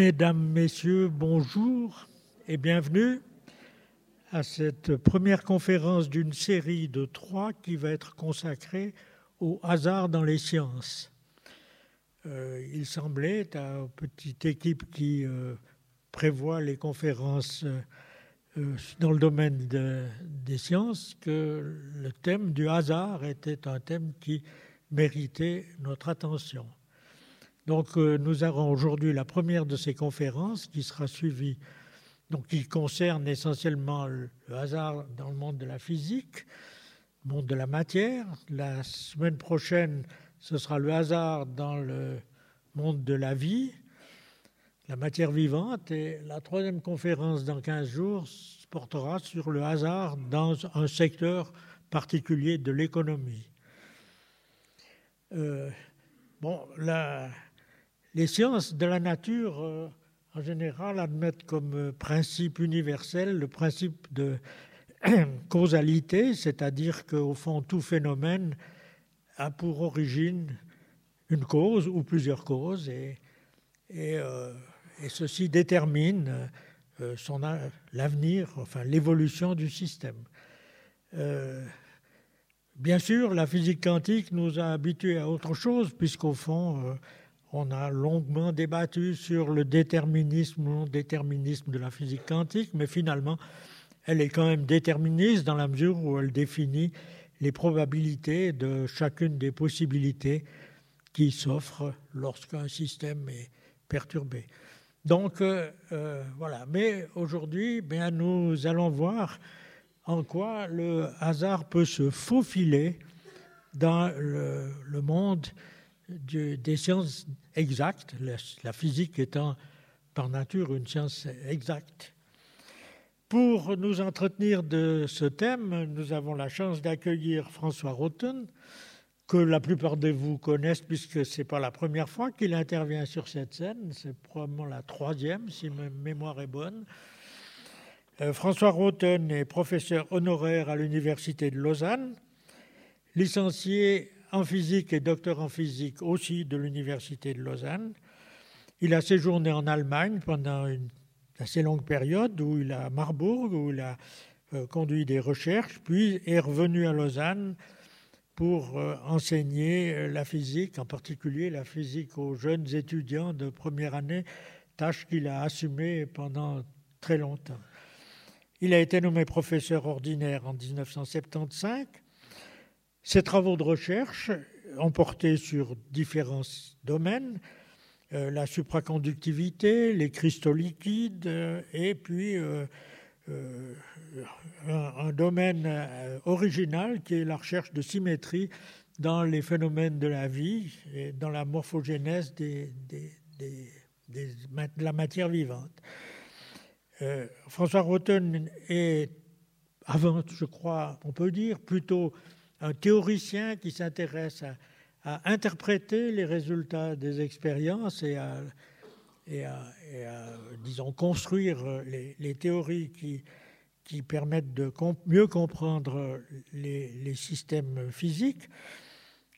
Mesdames, Messieurs, bonjour et bienvenue à cette première conférence d'une série de trois qui va être consacrée au hasard dans les sciences. Euh, il semblait à une petite équipe qui euh, prévoit les conférences euh, dans le domaine des sciences que le thème du hasard était un thème qui méritait notre attention. Donc nous aurons aujourd'hui la première de ces conférences qui sera suivie donc qui concerne essentiellement le hasard dans le monde de la physique, le monde de la matière. La semaine prochaine, ce sera le hasard dans le monde de la vie, la matière vivante. Et la troisième conférence dans 15 jours portera sur le hasard dans un secteur particulier de l'économie. Euh, bon, les sciences de la nature euh, en général, admettent comme euh, principe universel le principe de causalité, c'est-à-dire qu'au fond, tout phénomène a pour origine une cause ou plusieurs causes, et, euh, ceci détermine l'avenir, enfin l'évolution du système. bien sûr, la physique quantique nous a habitués à autre chose, puisqu'au fond, on a longuement débattu sur le déterminisme ou non-déterminisme de la physique quantique, mais finalement, elle est quand même déterministe dans la mesure où elle définit les probabilités de chacune des possibilités qui s'offrent lorsqu'un système est perturbé. Donc euh, euh, voilà, mais aujourd'hui, bien, nous allons voir en quoi le hasard peut se faufiler dans le monde des sciences exactes, la physique étant par nature une science exacte. Pour nous entretenir de ce thème, nous avons la chance d'accueillir François Rotten, que la plupart de vous connaissent puisque ce n'est pas la première fois qu'il intervient sur cette scène, c'est probablement la troisième si ma mémoire est bonne. Euh, François Rotten est professeur honoraire à l'Université de Lausanne, licencié en physique et docteur en physique aussi de l'Université de Lausanne. Il a séjourné en Allemagne pendant une assez longue période, où il a à Marbourg, où il a euh, conduit des recherches, puis est revenu à Lausanne pour euh, enseigner euh, la physique, en particulier la physique aux jeunes étudiants de première année, tâche qu'il a assumée pendant très longtemps. Il a été nommé professeur ordinaire en 1975 ces travaux de recherche ont porté sur différents domaines, euh, la supraconductivité, les cristaux liquides, euh, et puis euh, un, domaine original qui est la recherche de symétrie dans les phénomènes de la vie et dans la morphogénèse de la matière vivante. François Rotten est, avant, je crois, on peut dire, plutôt un théoricien qui s'intéresse à, interpréter les résultats des expériences et à, disons, construire les, théories qui, permettent de mieux comprendre les, systèmes physiques.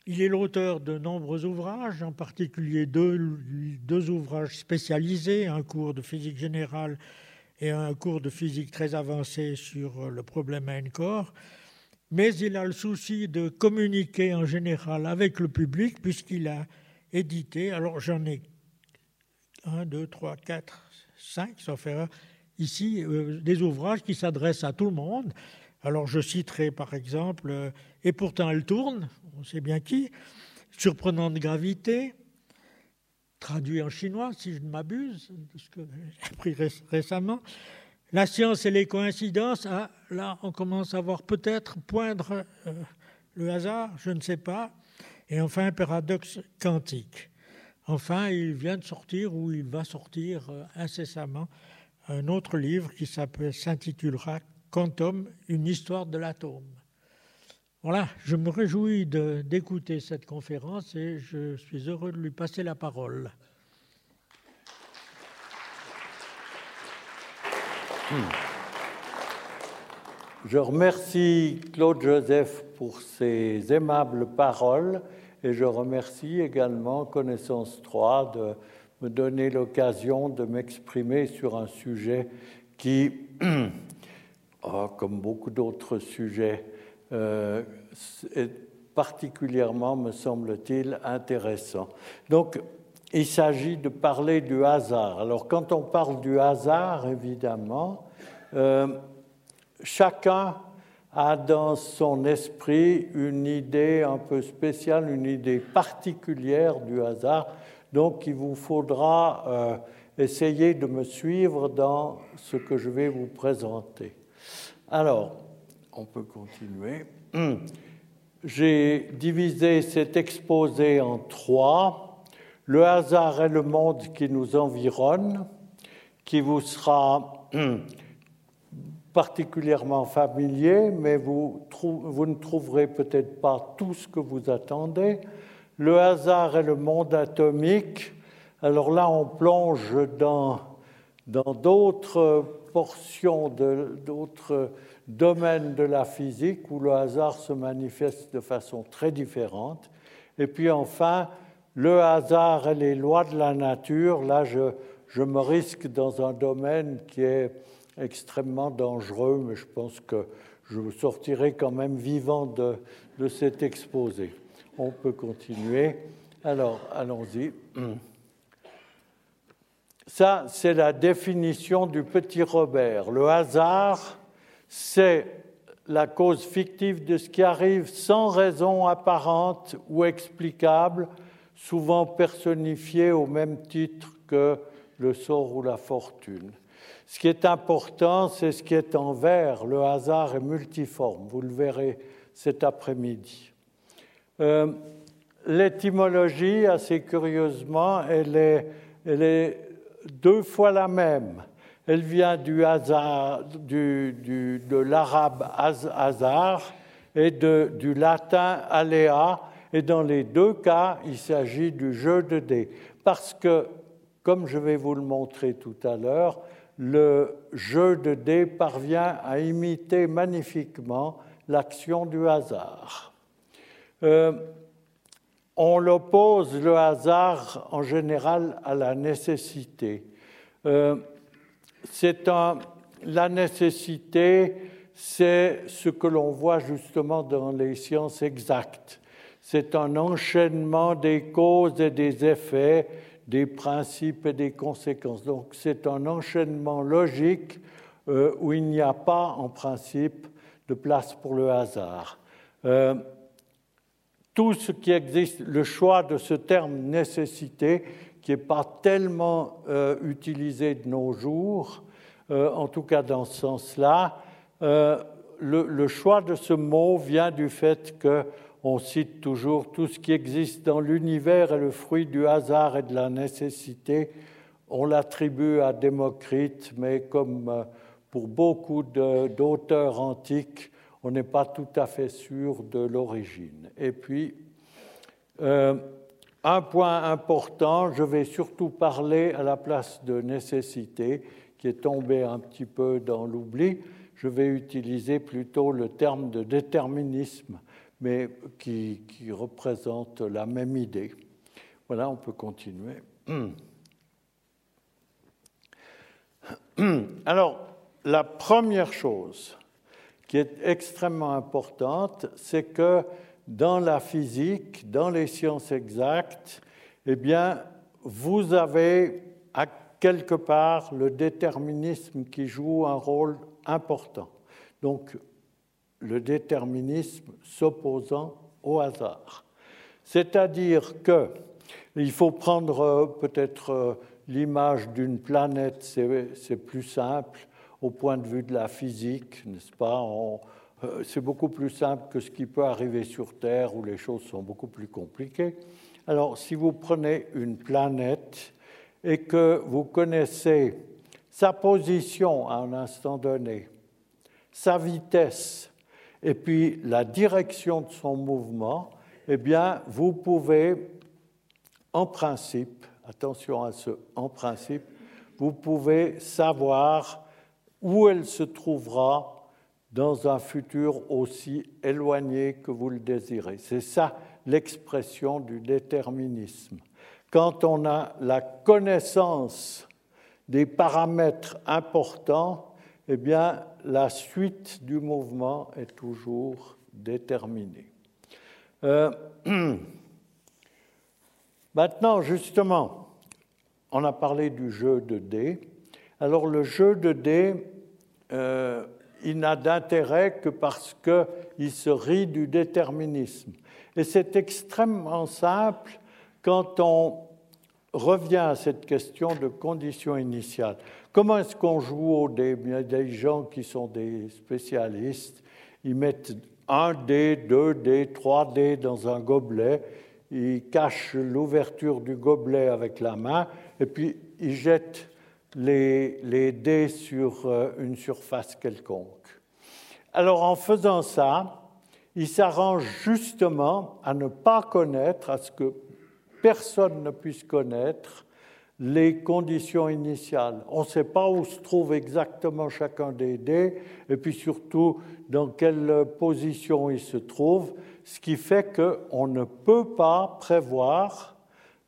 Il est l'auteur de nombreux ouvrages, en particulier deux, deux, ouvrages spécialisés, un cours de physique générale et un cours de physique très avancé sur le problème à corps mais il a le souci de communiquer en général avec le public puisqu'il a édité, alors j'en ai un, deux, trois, quatre, cinq, ça fait ici, euh, des ouvrages qui s'adressent à tout le monde. Alors je citerai par exemple euh, Et pourtant elle tourne, on sait bien qui, Surprenante gravité, traduit en chinois si je ne m'abuse, ce que j'ai appris récemment, la science et les coïncidences, ah, là, on commence à voir peut-être poindre euh, le hasard, je ne sais pas. Et enfin, un paradoxe quantique. Enfin, il vient de sortir, ou il va sortir euh, incessamment, un autre livre qui s'intitulera Quantum, une histoire de l'atome. Voilà, je me réjouis d'écouter cette conférence et je suis heureux de lui passer la parole. Je remercie Claude Joseph pour ses aimables paroles et je remercie également Connaissance 3 de me donner l'occasion de m'exprimer sur un sujet qui, ah, comme beaucoup d'autres sujets, euh, est particulièrement, me semble-t-il, intéressant. Donc, il s'agit de parler du hasard. Alors, quand on parle du hasard, évidemment, euh, chacun a dans son esprit une idée un peu spéciale, une idée particulière du hasard. Donc il vous faudra euh, essayer de me suivre dans ce que je vais vous présenter. Alors, on peut continuer. J'ai divisé cet exposé en trois. Le hasard est le monde qui nous environne, qui vous sera particulièrement familier, mais vous, ne trouverez peut-être pas tout ce que vous attendez. Le hasard et le monde atomique. Alors là, on plonge dans d'autres portions, d'autres domaines de la physique où le hasard se manifeste de façon très différente. Et puis enfin, le hasard et les lois de la nature. Là, je, me risque dans un domaine qui est extrêmement dangereux, mais je pense que je sortirai quand même vivant de cet exposé. On peut continuer. Alors, allons-y. Ça, c'est la définition du petit Robert. Le hasard, c'est la cause fictive de ce qui arrive sans raison apparente ou explicable, souvent personnifiée au même titre que le sort ou la fortune. Ce qui est important, c'est ce qui est en vert. Le hasard est multiforme. Vous le verrez cet après-midi. Euh, l'étymologie, assez curieusement, elle est, deux fois la même. Elle vient du hasard, de l'arabe hasard et du latin aléa. Et dans les deux cas, il s'agit du jeu de dés. Parce que, comme je vais vous le montrer tout à l'heure, le jeu de dés parvient à imiter magnifiquement l'action du hasard. Euh, on oppose le hasard en général à la nécessité. Euh, la nécessité, c'est ce que l'on voit justement dans les sciences exactes. C'est un enchaînement des causes et des effets des principes et des conséquences. Donc c'est un enchaînement logique euh, où il n'y a pas en principe de place pour le hasard. Euh, tout ce qui existe, le choix de ce terme nécessité, qui n'est pas tellement euh, utilisé de nos jours, en tout cas dans ce sens-là, le, le, choix de ce mot vient du fait que on cite toujours tout ce qui existe dans l'univers est le fruit du hasard et de la nécessité. On l'attribue à Démocrite, mais comme euh, pour beaucoup d'auteurs antiques, on n'est pas tout à fait sûr de l'origine. Et puis, euh, un point important, je vais surtout parler à la place de nécessité, qui est tombé un petit peu dans l'oubli. Je vais utiliser plutôt le terme de déterminisme mais qui, représente la même idée. Voilà, on peut continuer. Alors, la première chose qui est extrêmement importante, c'est que dans la physique, dans les sciences exactes, eh bien, vous avez à quelque part le déterminisme qui joue un rôle important. Donc, le déterminisme s'opposant au hasard. C'est-à-dire que il faut prendre euh, peut-être euh, l'image d'une planète, c'est plus simple au point de vue de la physique, n'est-ce pas? Euh, C'est beaucoup plus simple que ce qui peut arriver sur Terre où les choses sont beaucoup plus compliquées. Alors, si vous prenez une planète et que vous connaissez sa position à un instant donné, sa vitesse, et puis la direction de son mouvement, eh bien, vous pouvez, en principe, attention à ce en principe, vous pouvez savoir où elle se trouvera dans un futur aussi éloigné que vous le désirez. C'est ça l'expression du déterminisme. quand on a la connaissance des paramètres importants, eh bien, la suite du mouvement est toujours déterminée. Euh, maintenant, justement, on a parlé du jeu de dés. Alors, le jeu de dés, euh, il n'a d'intérêt que parce qu'il se rit du déterminisme. Et c'est extrêmement simple quand on revient à cette question de conditions initiales. Comment est-ce qu'on joue au Il des gens qui sont des spécialistes. Ils mettent un dé, deux dés, trois dés dans un gobelet. Ils cachent l'ouverture du gobelet avec la main et puis ils jettent les, les dés sur euh, une surface quelconque. Alors en faisant ça, ils s'arrangent justement à ne pas connaître, à ce que personne ne puisse connaître les conditions initiales. On ne sait pas où se trouve exactement chacun des dés, et puis surtout dans quelle position ils se trouvent, ce qui fait qu'on ne peut pas prévoir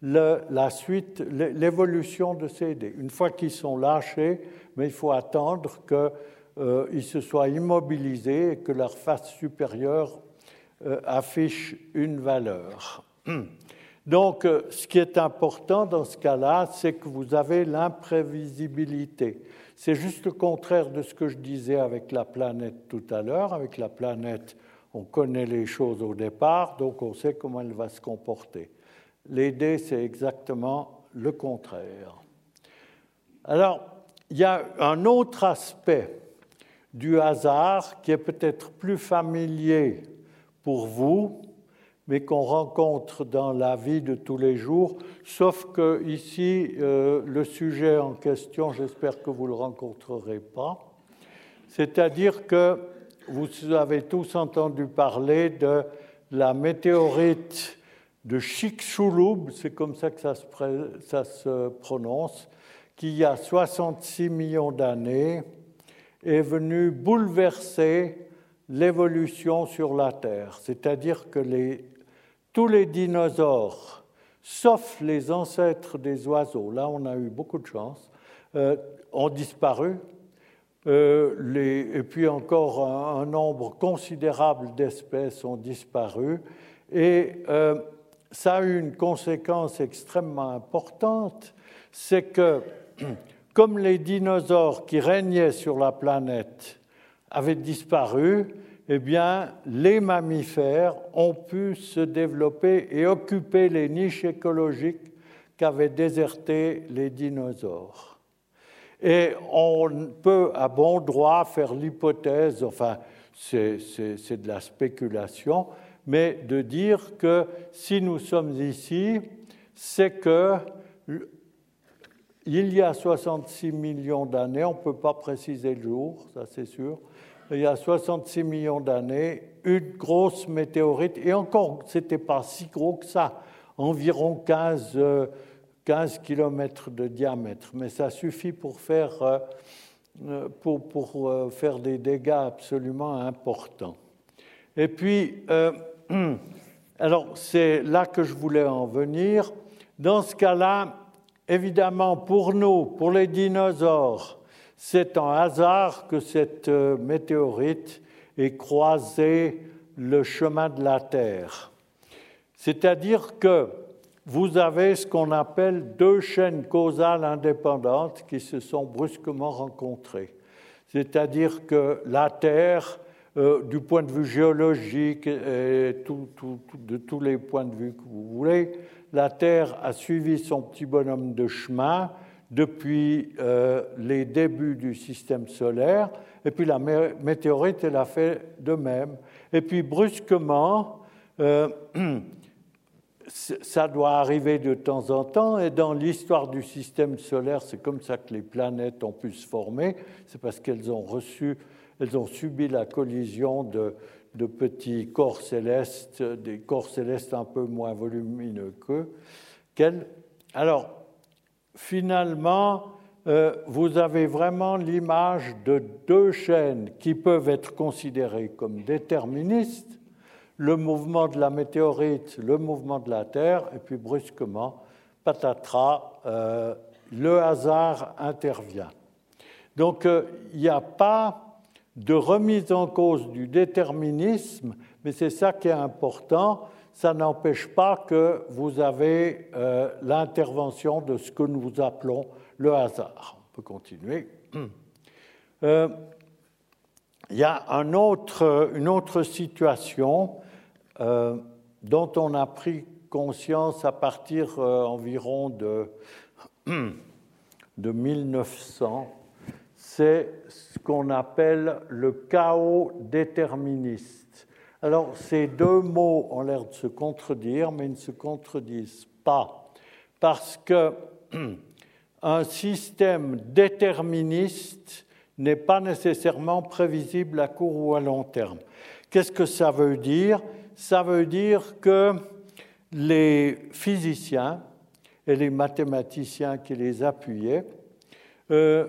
la suite, l'évolution de ces dés. Une fois qu'ils sont lâchés, mais il faut attendre qu'ils euh, se soient immobilisés et que leur face supérieure euh, affiche une valeur. Donc, euh, ce qui est important dans ce cas-là, c'est que vous avez l'imprévisibilité. C'est juste le contraire de ce que je disais avec la planète tout à l'heure. Avec la planète, on connaît les choses au départ, donc on sait comment elle va se comporter. Les c'est exactement le contraire. Alors, il y a un autre aspect du hasard qui est peut-être plus familier pour vous, mais qu'on rencontre dans la vie de tous les jours, sauf que ici, euh, le sujet en question, j'espère que vous ne le rencontrerez pas. C'est-à-dire que vous avez tous entendu parler de la météorite de Chicxulub, c'est comme ça que ça se, ça se prononce, qui il y a 66 millions d'années est venue bouleverser l'évolution sur la Terre. C'est-à-dire que les tous les dinosaures, sauf les ancêtres des oiseaux, là on a eu beaucoup de chance, euh, ont disparu. Euh, et puis encore un, nombre considérable d'espèces ont disparu. Et euh, ça a eu une conséquence extrêmement importante, c'est que comme les dinosaures qui régnaient sur la planète avaient disparu, eh bien, les mammifères ont pu se développer et occuper les niches écologiques qu'avaient désertées les dinosaures. Et on peut à bon droit faire l'hypothèse, enfin c'est de la spéculation, mais de dire que si nous sommes ici, c'est que il y a 66 millions d'années, on ne peut pas préciser le jour, ça c'est sûr, il y a 66 millions d'années, une grosse météorite, et encore, ce n'était pas si gros que ça, environ 15, 15 km de diamètre, mais ça suffit pour faire, euh, euh, pour, pour euh, faire des dégâts absolument importants. Et puis, alors c'est là que je voulais en venir. Dans ce cas-là, évidemment, pour nous, pour les dinosaures, c'est un hasard que cette euh, météorite ait croisé le chemin de la Terre. C'est-à-dire que vous avez ce qu'on appelle deux chaînes causales indépendantes qui se sont brusquement rencontrées. C'est-à-dire que la Terre, euh, du point de vue géologique et de tous les points de vue que vous voulez, la Terre a suivi son petit bonhomme de chemin depuis euh, les débuts du système solaire, et puis la météorite, elle a fait de même. Et puis brusquement, euh, ça doit arriver de temps en temps, et dans l'histoire du système solaire, c'est comme ça que les planètes ont pu se former, c'est parce qu'elles ont reçu, elles ont subi la collision de, de petits corps célestes, des corps célestes un peu moins volumineux qu'elles. Alors, finalement, euh, vous avez vraiment l'image de deux chaînes qui peuvent être considérées comme déterministes, le mouvement de la météorite, le mouvement de la Terre, et puis brusquement, patatras, euh, le hasard intervient. Donc euh, il n'y a pas de remise en cause du déterminisme, mais c'est ça qui est important. Ça n'empêche pas que vous avez euh, l'intervention de ce que nous appelons le hasard. On peut continuer. il y a une autre situation dont on a pris conscience à partir euh, environ de, de 1900, c'est ce qu'on appelle le chaos déterministe. Alors, ces deux mots ont l'air de se contredire, mais ils ne se contredisent pas, parce que un système déterministe n'est pas nécessairement prévisible à court ou à long terme. Qu'est-ce que ça veut dire? Ça veut dire que les physiciens et les mathématiciens qui les appuyaient euh,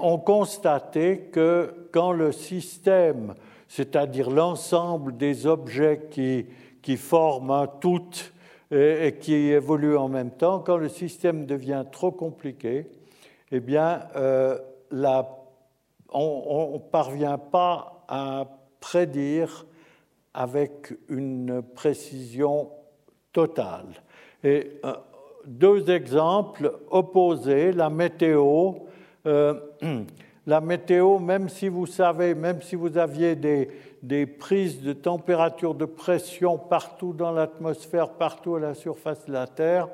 ont constaté que quand le système, c'est-à-dire l'ensemble des objets qui, qui forment un tout et, qui évoluent en même temps, quand le système devient trop compliqué, eh bien, euh, on ne parvient pas à prédire avec une précision totale. Et euh, deux exemples opposés, la météo. Euh, la météo, même si vous savez, même si vous aviez des, prises de température, de pression partout dans l'atmosphère, partout à la surface de la Terre,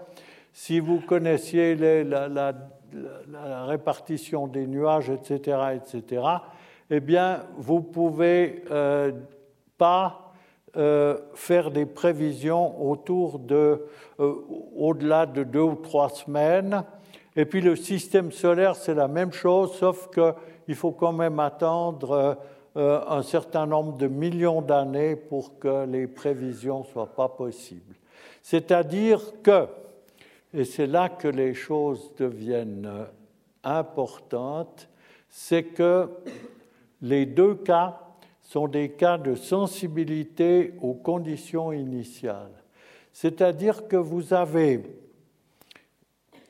si vous connaissiez la, répartition des nuages, etc., etc., eh bien, vous pouvez euh, pas euh, faire des prévisions autour de, euh, au-delà de deux ou trois semaines. Et puis le système solaire, c'est la même chose, sauf qu'il faut quand même attendre euh, un certain nombre de millions d'années pour que les prévisions ne soient pas possibles. C'est-à-dire que, et c'est là que les choses deviennent importantes, c'est que les deux cas sont des cas de sensibilité aux conditions initiales. C'est-à-dire que vous avez,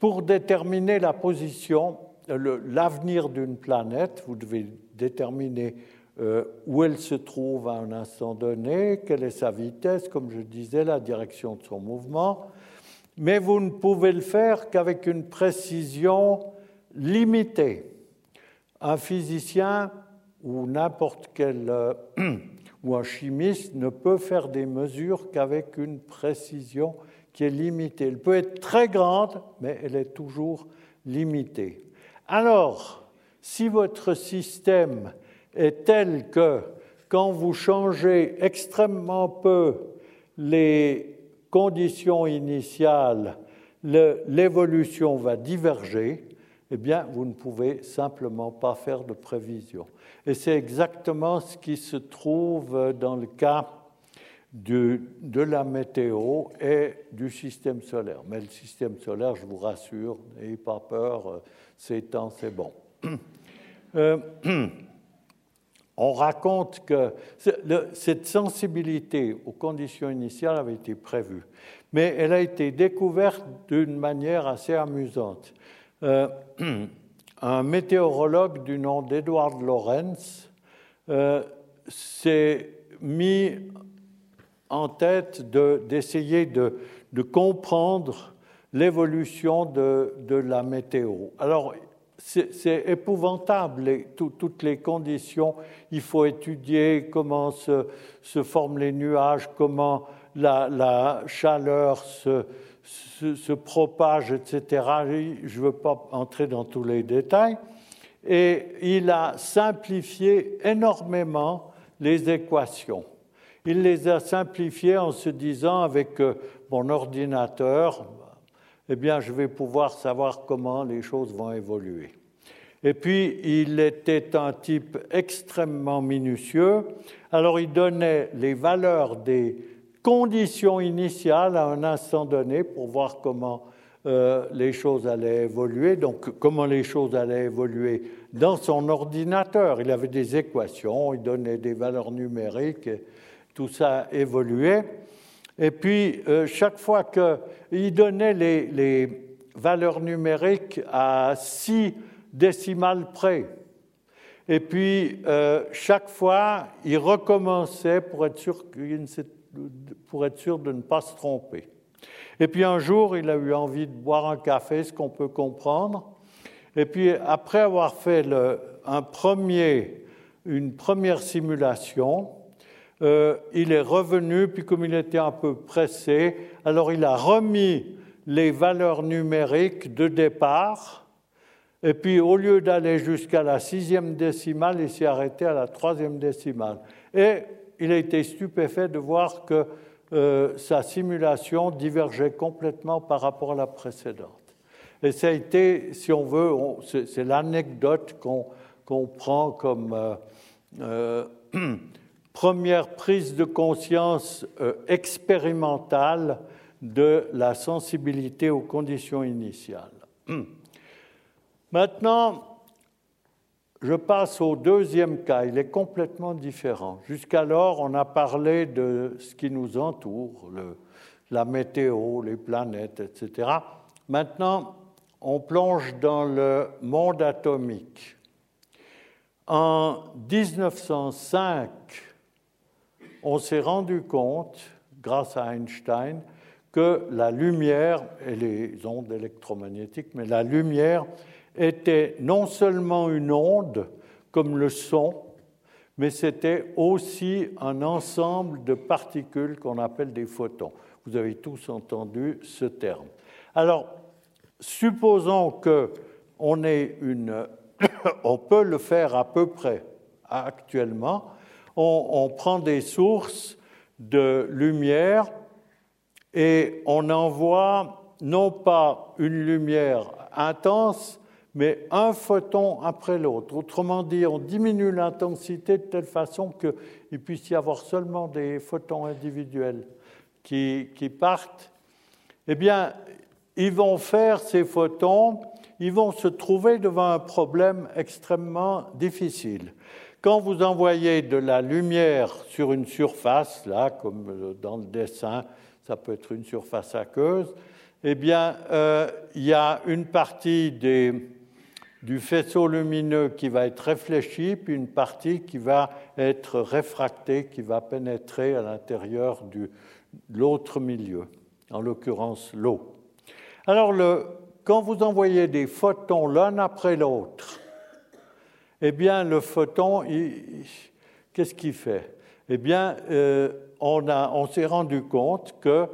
pour déterminer la position, l'avenir d'une planète, vous devez déterminer euh, où elle se trouve à un instant donné, quelle est sa vitesse, comme je disais, la direction de son mouvement, mais vous ne pouvez le faire qu'avec une précision limitée. Un physicien ou n'importe quel euh, ou un chimiste ne peut faire des mesures qu'avec une précision qui est limitée. Elle peut être très grande, mais elle est toujours limitée. Alors, si votre système est tel que quand vous changez extrêmement peu les conditions initiales, l'évolution va diverger, eh bien, vous ne pouvez simplement pas faire de prévision. Et c'est exactement ce qui se trouve dans le cas de, la météo et du système solaire. Mais le système solaire, je vous rassure, n'ayez pas peur, c'est temps, c'est bon. Euh, on raconte que cette sensibilité aux conditions initiales avait été prévue, mais elle a été découverte d'une manière assez amusante. Euh, un météorologue du nom d'Edward Lorenz euh, s'est mis en tête d'essayer de, comprendre l'évolution de, la météo. Alors, c'est épouvantable, toutes les conditions. Il faut étudier comment se, forment les nuages, comment la, chaleur se, propage, etc. Je ne veux pas entrer dans tous les détails. Et il a simplifié énormément les équations. Il les a simplifiées en se disant avec euh, mon ordinateur, eh bien, je vais pouvoir savoir comment les choses vont évoluer. Et puis, il était un type extrêmement minutieux. Alors, il donnait les valeurs des conditions initiales à un instant donné pour voir comment euh, les choses allaient évoluer, donc comment les choses allaient évoluer dans son ordinateur. Il avait des équations, il donnait des valeurs numériques, tout ça évoluait. Et puis, euh, chaque fois qu'il donnait les, valeurs numériques à 6 décimales près. Et puis, euh, chaque fois, il recommençait pour être, sûr, pour être sûr de ne pas se tromper. Et puis un jour, il a eu envie de boire un café, ce qu'on peut comprendre. Et puis, après avoir fait un premier, une première simulation, euh, il est revenu, puis comme il était un peu pressé, alors il a remis les valeurs numériques de départ, et puis au lieu d'aller jusqu'à la sixième décimale, il s'est arrêté à la troisième décimale. Et il a été stupéfait de voir que euh, sa simulation divergeait complètement par rapport à la précédente. Et ça a été, si on veut, c'est l'anecdote qu'on prend comme euh, première prise de conscience expérimentale de la sensibilité aux conditions initiales. Maintenant, je passe au deuxième cas. Il est complètement différent. Jusqu'alors, on a parlé de ce qui nous entoure, la météo, les planètes, etc. Maintenant, on plonge dans le monde atomique. En 1905, on s'est rendu compte, grâce à Einstein, que la lumière et les ondes électromagnétiques, mais la lumière était non seulement une onde comme le son, mais c'était aussi un ensemble de particules qu'on appelle des photons. Vous avez tous entendu ce terme. Alors, supposons que on ait une, on peut le faire à peu près actuellement. On, prend des sources de lumière et on envoie non pas une lumière intense, mais un photon après l'autre. Autrement dit, on diminue l'intensité de telle façon qu'il puisse y avoir seulement des photons individuels qui, qui partent. Eh bien, ils vont faire ces photons, ils vont se trouver devant un problème extrêmement difficile. Quand vous envoyez de la lumière sur une surface, là, comme dans le dessin, ça peut être une surface aqueuse, eh bien, euh, il y a une partie du faisceau lumineux qui va être réfléchi, puis une partie qui va être réfractée, qui va pénétrer à l'intérieur de l'autre milieu, en l'occurrence l'eau. Alors, quand vous envoyez des photons l'un après l'autre, eh bien, le photon, qu'est-ce qu'il fait? Eh bien, euh, on, on s'est rendu compte que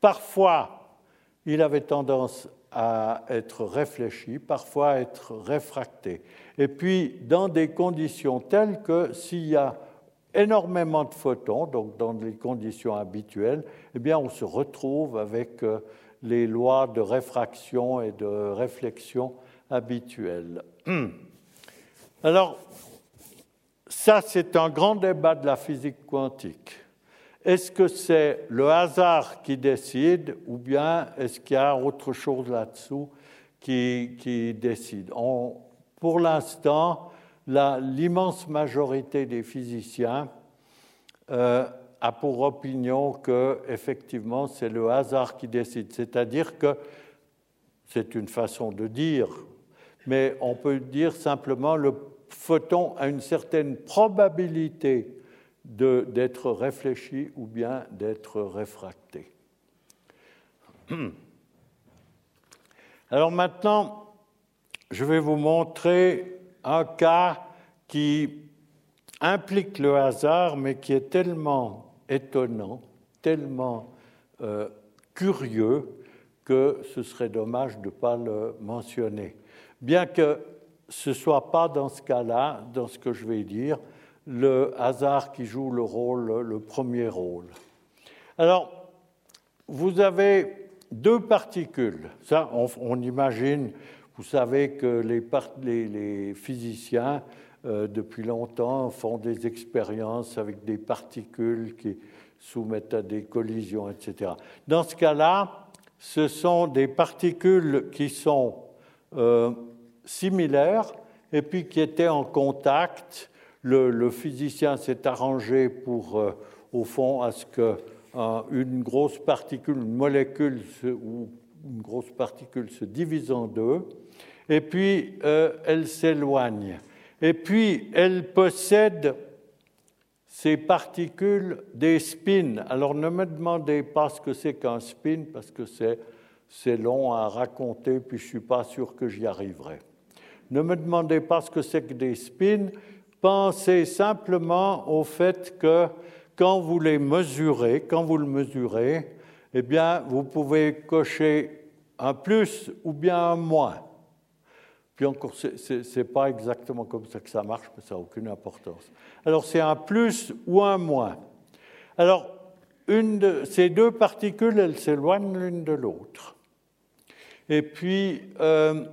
parfois, il avait tendance à être réfléchi, parfois à être réfracté. Et puis, dans des conditions telles que s'il y a énormément de photons, donc dans les conditions habituelles, eh bien, on se retrouve avec euh, les lois de réfraction et de réflexion habituelles. Alors, ça, c'est un grand débat de la physique quantique. Est-ce que c'est le hasard qui décide ou bien est-ce qu'il y a autre chose là-dessous qui, décide? Pour l'instant, l'immense majorité des physiciens euh, a pour opinion que effectivement c'est le hasard qui décide, c'est-à-dire que c'est une façon de dire, mais on peut dire simplement le photon a une certaine probabilité d'être réfléchi ou bien d'être réfracté. Alors maintenant, je vais vous montrer un cas qui implique le hasard, mais qui est tellement étonnant, tellement euh, curieux, que ce serait dommage de ne pas le mentionner. Bien que ce ne soit pas dans ce cas-là, dans ce que je vais dire, le hasard qui joue le rôle, le premier rôle. Alors, vous avez deux particules. Ça, on, imagine, vous savez que les, physiciens, euh, depuis longtemps, font des expériences avec des particules qui soumettent à des collisions, etc. Dans ce cas-là, ce sont des particules qui sont euh, similaires et puis qui étaient en contact le, physicien s'est arrangé pour, euh, au fond à ce qu'une grosse particule, une molécule ou une grosse particule se divise en deux, et puis elle s'éloigne. Et puis elle possède ces particules des spins. Alors ne me demandez pas ce que c'est qu'un spin parce que c'est long à raconter, puis je ne suis pas sûr que j'y arriverai. Ne me demandez pas ce que c'est que des spins. Pensez simplement au fait que quand vous les mesurez, quand vous le mesurez, eh bien, vous pouvez cocher un plus ou bien un moins. Puis encore, ce n'est pas exactement comme ça que ça marche, mais ça n'a aucune importance. Alors c'est un plus ou un moins. Alors une de, ces deux particules, elles s'éloignent l'une de l'autre. Et puis euh,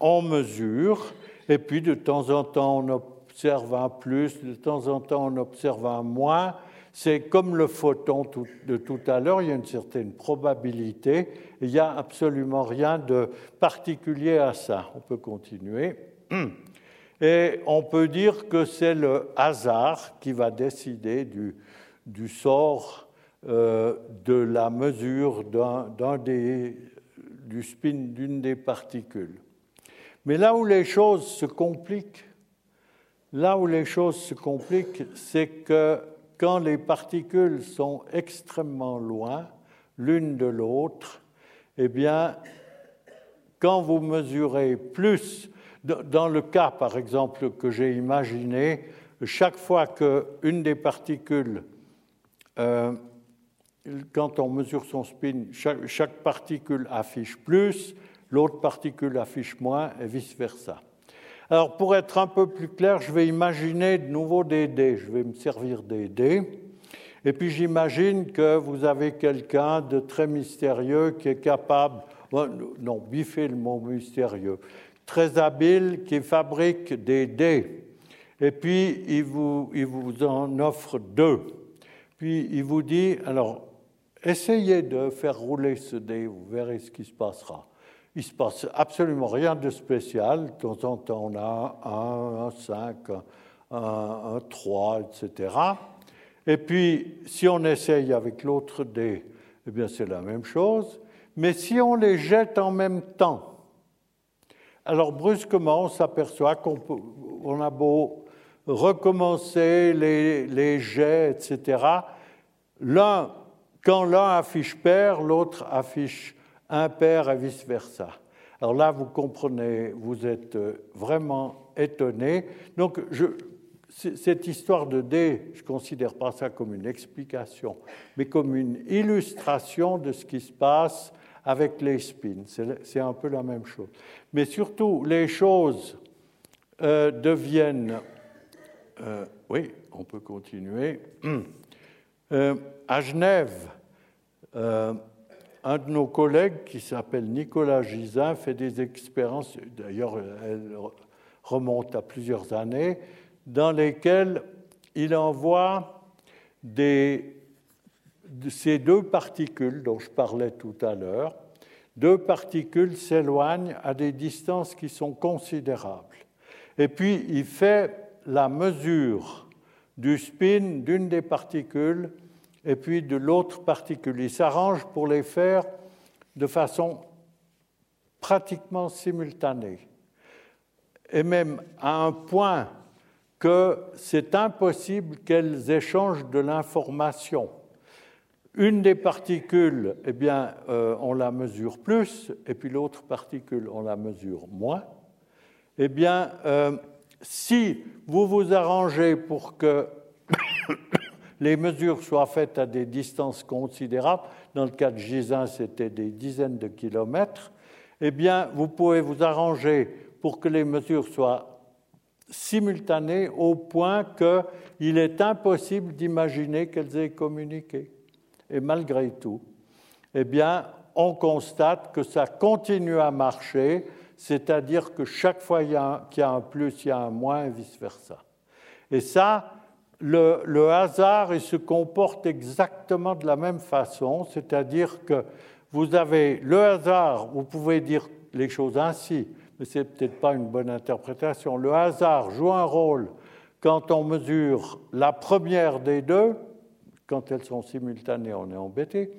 on mesure, et puis de temps en temps on observe un plus, de temps en temps on observe un moins, c'est comme le photon de tout à l'heure, il y a une certaine probabilité, il n'y a absolument rien de particulier à ça. On peut continuer. Et on peut dire que c'est le hasard qui va décider du, sort euh, de la mesure d'une des particules. Mais là où les choses se compliquent, là où les choses se compliquent, c'est que quand les particules sont extrêmement loin l'une de l'autre, eh bien, quand vous mesurez plus, dans le cas par exemple que j'ai imaginé, chaque fois qu'une des particules, euh, quand on mesure son spin, chaque, chaque particule affiche plus, l'autre particule affiche moins et vice-versa. Alors pour être un peu plus clair, je vais imaginer de nouveau des dés. Je vais me servir des dés. Et puis j'imagine que vous avez quelqu'un de très mystérieux qui est capable, non, biffez le mot mystérieux, très habile qui fabrique des dés. Et puis il vous, il vous en offre deux. Puis il vous dit, alors essayez de faire rouler ce dé, vous verrez ce qui se passera il ne se passe absolument rien de spécial. De temps en temps, on a un, un 5, un, un 3, etc. Et puis, si on essaye avec l'autre dé, eh bien, c'est la même chose. Mais si on les jette en même temps, alors brusquement, on s'aperçoit qu'on a beau recommencer les, les jets, etc. L'un, quand l'un affiche pair, l'autre affiche impair et vice-versa. Alors là, vous comprenez, vous êtes euh, vraiment étonné. Donc, cette histoire de D, je ne considère pas ça comme une explication, mais comme une illustration de ce qui se passe avec les spins. C'est un peu la même chose. Mais surtout, les choses euh, deviennent... Euh, oui, on peut continuer. à Genève, un de nos collègues, qui s'appelle Nicolas Gisin, fait des expériences, d'ailleurs elle remonte à plusieurs années, dans lesquelles il envoie ces deux particules dont je parlais tout à l'heure. Deux particules s'éloignent à des distances qui sont considérables. Et puis il fait la mesure du spin d'une des particules et puis de l'autre particule. Il s'arrange pour les faire de façon pratiquement simultanée, et même à un point que c'est impossible qu'elles échangent de l'information. Une des particules, eh bien, euh, on la mesure plus, et puis l'autre particule, on la mesure moins. Eh bien, euh, si vous vous arrangez pour que les mesures soient faites à des distances considérables, dans le cas de Gisin, c'était des dizaines de kilomètres, eh bien, vous pouvez vous arranger pour que les mesures soient simultanées au point qu'il est impossible d'imaginer qu'elles aient communiqué. Et malgré tout, eh bien, on constate que ça continue à marcher, c'est-à-dire que chaque fois qu'il y, a un plus, il y a un moins, et vice-versa. Et ça, le, hasard il se comporte exactement de la même façon, c'est-à-dire que vous avez le hasard, vous pouvez dire les choses ainsi, mais ce n'est peut-être pas une bonne interprétation. Le hasard joue un rôle quand on mesure la première des deux, quand elles sont simultanées, on est embêté.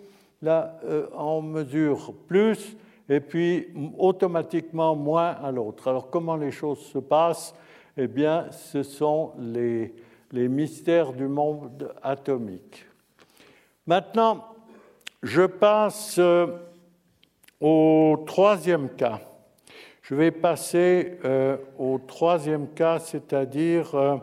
Là, euh, on mesure plus et puis automatiquement moins à l'autre. Alors comment les choses se passent? Eh bien, ce sont les, les mystères du monde atomique. Maintenant, je passe euh, au troisième cas. Je vais passer euh, au troisième cas, c'est-à-dire euh,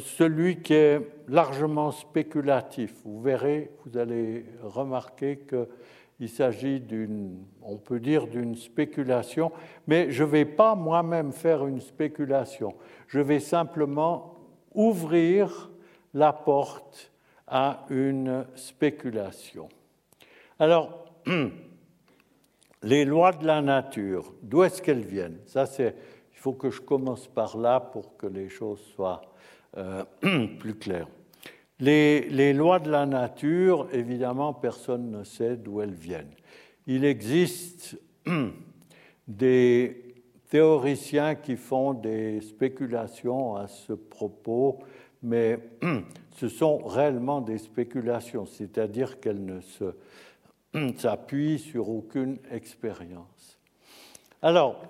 celui qui est largement spéculatif. Vous verrez, vous allez remarquer qu'il s'agit d'une, on peut dire, d'une spéculation, mais je ne vais pas moi-même faire une spéculation. Je vais simplement ouvrir la porte à une spéculation. Alors, les lois de la nature, d'où est-ce qu'elles viennent? Ça, c'est, il faut que je commence par là pour que les choses soient euh, plus claires. Les, les, lois de la nature, évidemment, personne ne sait d'où elles viennent. Il existe des théoriciens qui font des spéculations à ce propos, mais ce sont réellement des spéculations, c'est-à-dire qu'elles ne se s'appuie sur aucune expérience. Alors,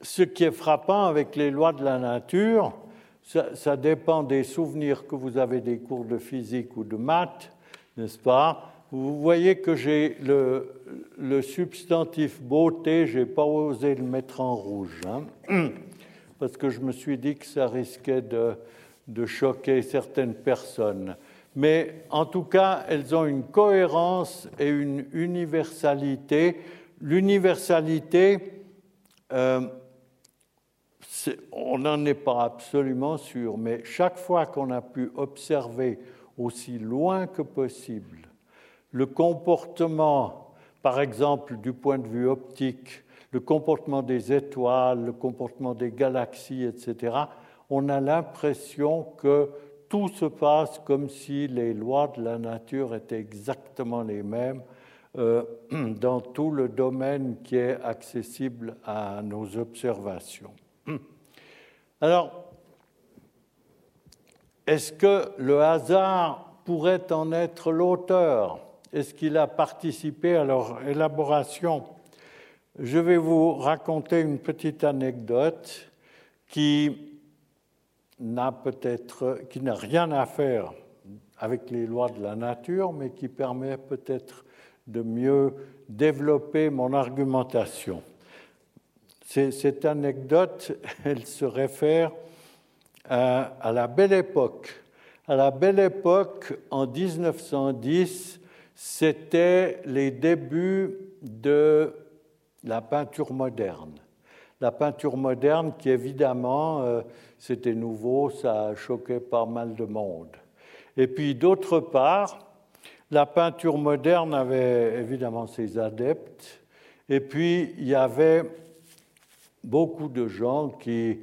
ce qui est frappant avec les lois de la nature, ça, dépend des souvenirs que vous avez des cours de physique ou de maths, n'est-ce pas? Vous voyez que j'ai le, substantif beauté, je n'ai pas osé le mettre en rouge, hein parce que je me suis dit que ça risquait de, de choquer certaines personnes mais en tout cas, elles ont une cohérence et une universalité. L'universalité, euh, on n'en est pas absolument sûr, mais chaque fois qu'on a pu observer aussi loin que possible le comportement, par exemple du point de vue optique, le comportement des étoiles, le comportement des galaxies, etc., on a l'impression que tout se passe comme si les lois de la nature étaient exactement les mêmes euh, dans tout le domaine qui est accessible à nos observations. Alors, est-ce que le hasard pourrait en être l'auteur? Est-ce qu'il a participé à leur élaboration Je vais vous raconter une petite anecdote qui n'a peut-être, rien à faire avec les lois de la nature, mais qui permet peut-être de mieux développer mon argumentation. Cette anecdote, elle se réfère à, à, la belle époque. À la belle époque, en 1910, c'était les débuts de la peinture moderne. La peinture moderne qui, évidemment, euh, c'était nouveau, ça a choqué pas mal de monde. Et puis d'autre part, la peinture moderne avait évidemment ses adeptes, et puis il y avait beaucoup de gens qui,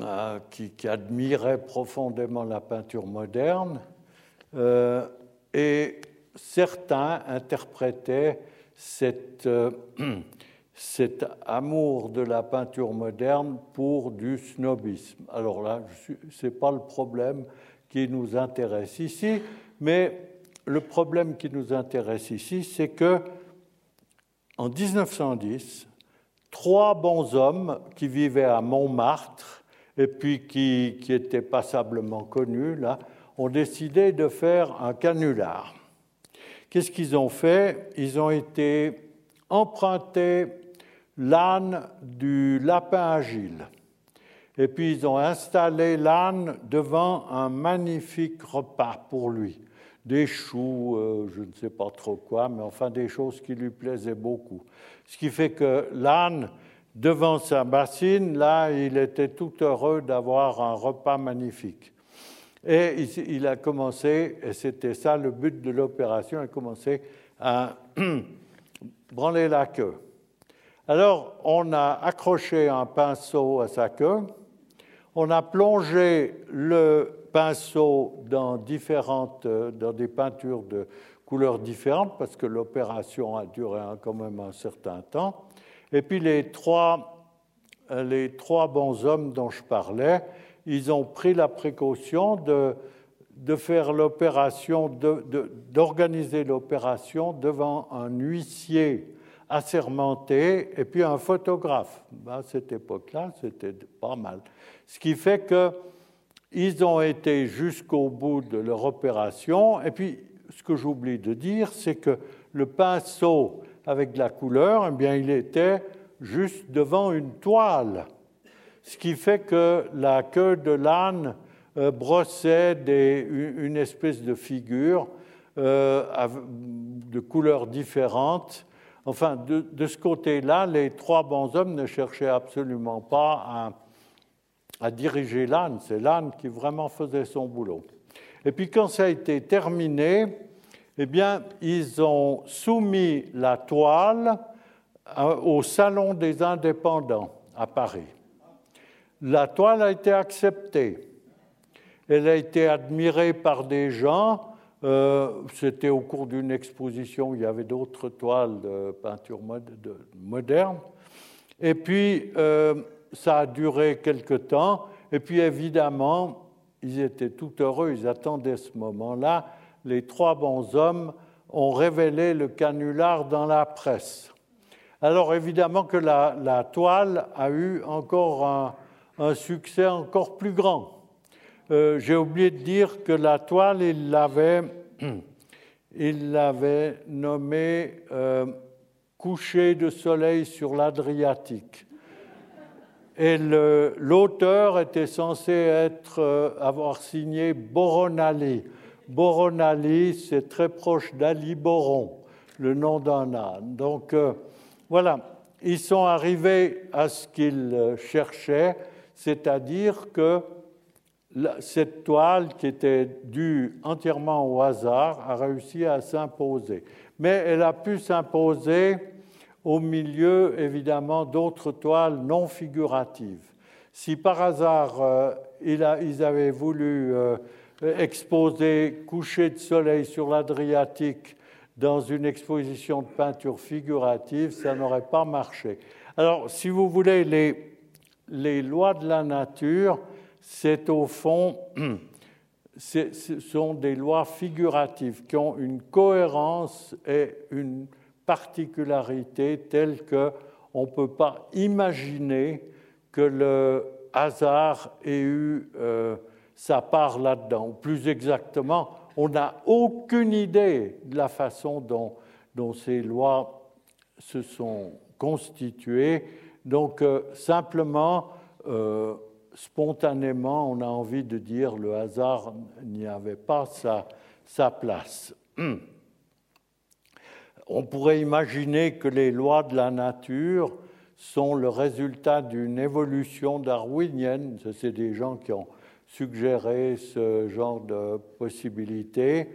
euh, qui, admiraient profondément la peinture moderne, euh, et certains interprétaient euh, cet amour de la peinture moderne pour du snobisme. Alors là, ce n'est pas le problème qui nous intéresse ici, mais le problème qui nous intéresse ici, c'est que en 1910, trois bons hommes qui vivaient à Montmartre et puis qui, qui étaient passablement connus, là, ont décidé de faire un canular. Qu'est-ce qu'ils ont fait? Ils ont été empruntés l'âne du lapin agile. Et puis ils ont installé l'âne devant un magnifique repas pour lui. Des choux, euh, je ne sais pas trop quoi, mais enfin des choses qui lui plaisaient beaucoup. Ce qui fait que l'âne, devant sa bassine, là, il était tout heureux d'avoir un repas magnifique. Et il a commencé, et c'était ça le but de l'opération, il a commencé à branler la queue. Alors, on a accroché un pinceau à sa queue, on a plongé le pinceau dans, différentes, dans des peintures de couleurs différentes, parce que l'opération a duré quand même un certain temps. Et puis les trois, les trois bons hommes dont je parlais, ils ont pris la précaution de, de faire l'opération, d'organiser l'opération devant un huissier assermenté et puis un photographe. À cette époque-là, c'était pas mal. Ce qui fait qu'ils ont été jusqu'au bout de leur opération. Et puis, ce que j'oublie de dire, c'est que le pinceau avec de la couleur, eh bien, il était juste devant une toile. Ce qui fait que la queue de l'âne euh, brossait une espèce de figure euh, de couleurs différentes. Enfin, de, ce côté-là, les trois bons hommes ne cherchaient absolument pas à, diriger l'âne. C'est l'âne qui vraiment faisait son boulot. Et puis quand ça a été terminé, eh bien, ils ont soumis la toile euh, au Salon des indépendants à Paris. La toile a été acceptée. Elle a été admirée par des gens. Euh, c'était au cours d'une exposition, où il y avait d'autres toiles de peinture moderne. Et puis, euh, ça a duré quelque temps. Et puis, évidemment, ils étaient tout heureux, ils attendaient ce moment-là. Les trois bons hommes ont révélé le canular dans la presse. Alors évidemment que la, toile a eu encore un, un succès encore plus grand. Euh, j'ai oublié de dire que la toile, il l'avait, nommée euh, Coucher de soleil sur l'Adriatique. Et l'auteur était censé être, euh, avoir signé Boronali. Boronali, c'est très proche d'Ali Boron, le nom d'un âne. Donc voilà, ils sont arrivés à ce qu'ils cherchaient, c'est-à-dire que cette toile, qui était due entièrement au hasard, a réussi à s'imposer. Mais elle a pu s'imposer au milieu, évidemment, d'autres toiles non figuratives. Si par hasard euh, ils avaient voulu euh, exposer coucher de soleil sur l'Adriatique dans une exposition de peinture figurative, ça n'aurait pas marché. Alors, si vous voulez, les, les lois de la nature, c'est au fond, ce sont des lois figuratives qui ont une cohérence et une particularité telle qu'on ne peut pas imaginer que le hasard ait eu euh, sa part là-dedans. Plus exactement, on n'a aucune idée de la façon dont, ces lois se sont constituées. Donc, euh, simplement, euh, spontanément, on a envie de dire le hasard n'y avait pas sa, place. On pourrait imaginer que les lois de la nature sont le résultat d'une évolution darwinienne. C'est des gens qui ont suggéré ce genre de possibilité,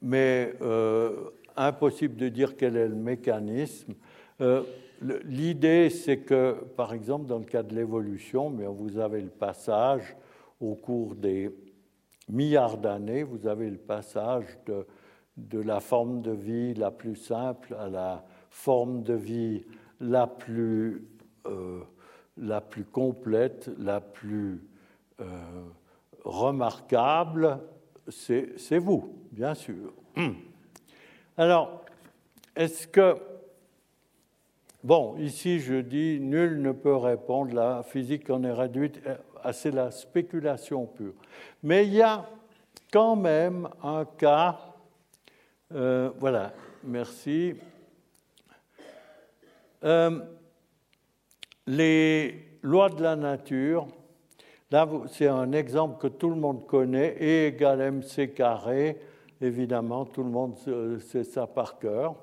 mais euh, impossible de dire quel est le mécanisme. L'idée, c'est que, par exemple, dans le cas de l'évolution, mais vous avez le passage au cours des milliards d'années, vous avez le passage de, de, la forme de vie la plus simple à la forme de vie la plus, euh, la plus complète, la plus euh, remarquable. C'est vous, bien sûr. Alors, est-ce que Bon, ici je dis nul ne peut répondre, la physique en est réduite à c'est la spéculation pure. Mais il y a quand même un cas, euh, voilà, merci. Euh, les lois de la nature, là c'est un exemple que tout le monde connaît, E égale mc carré, évidemment, tout le monde sait ça par cœur.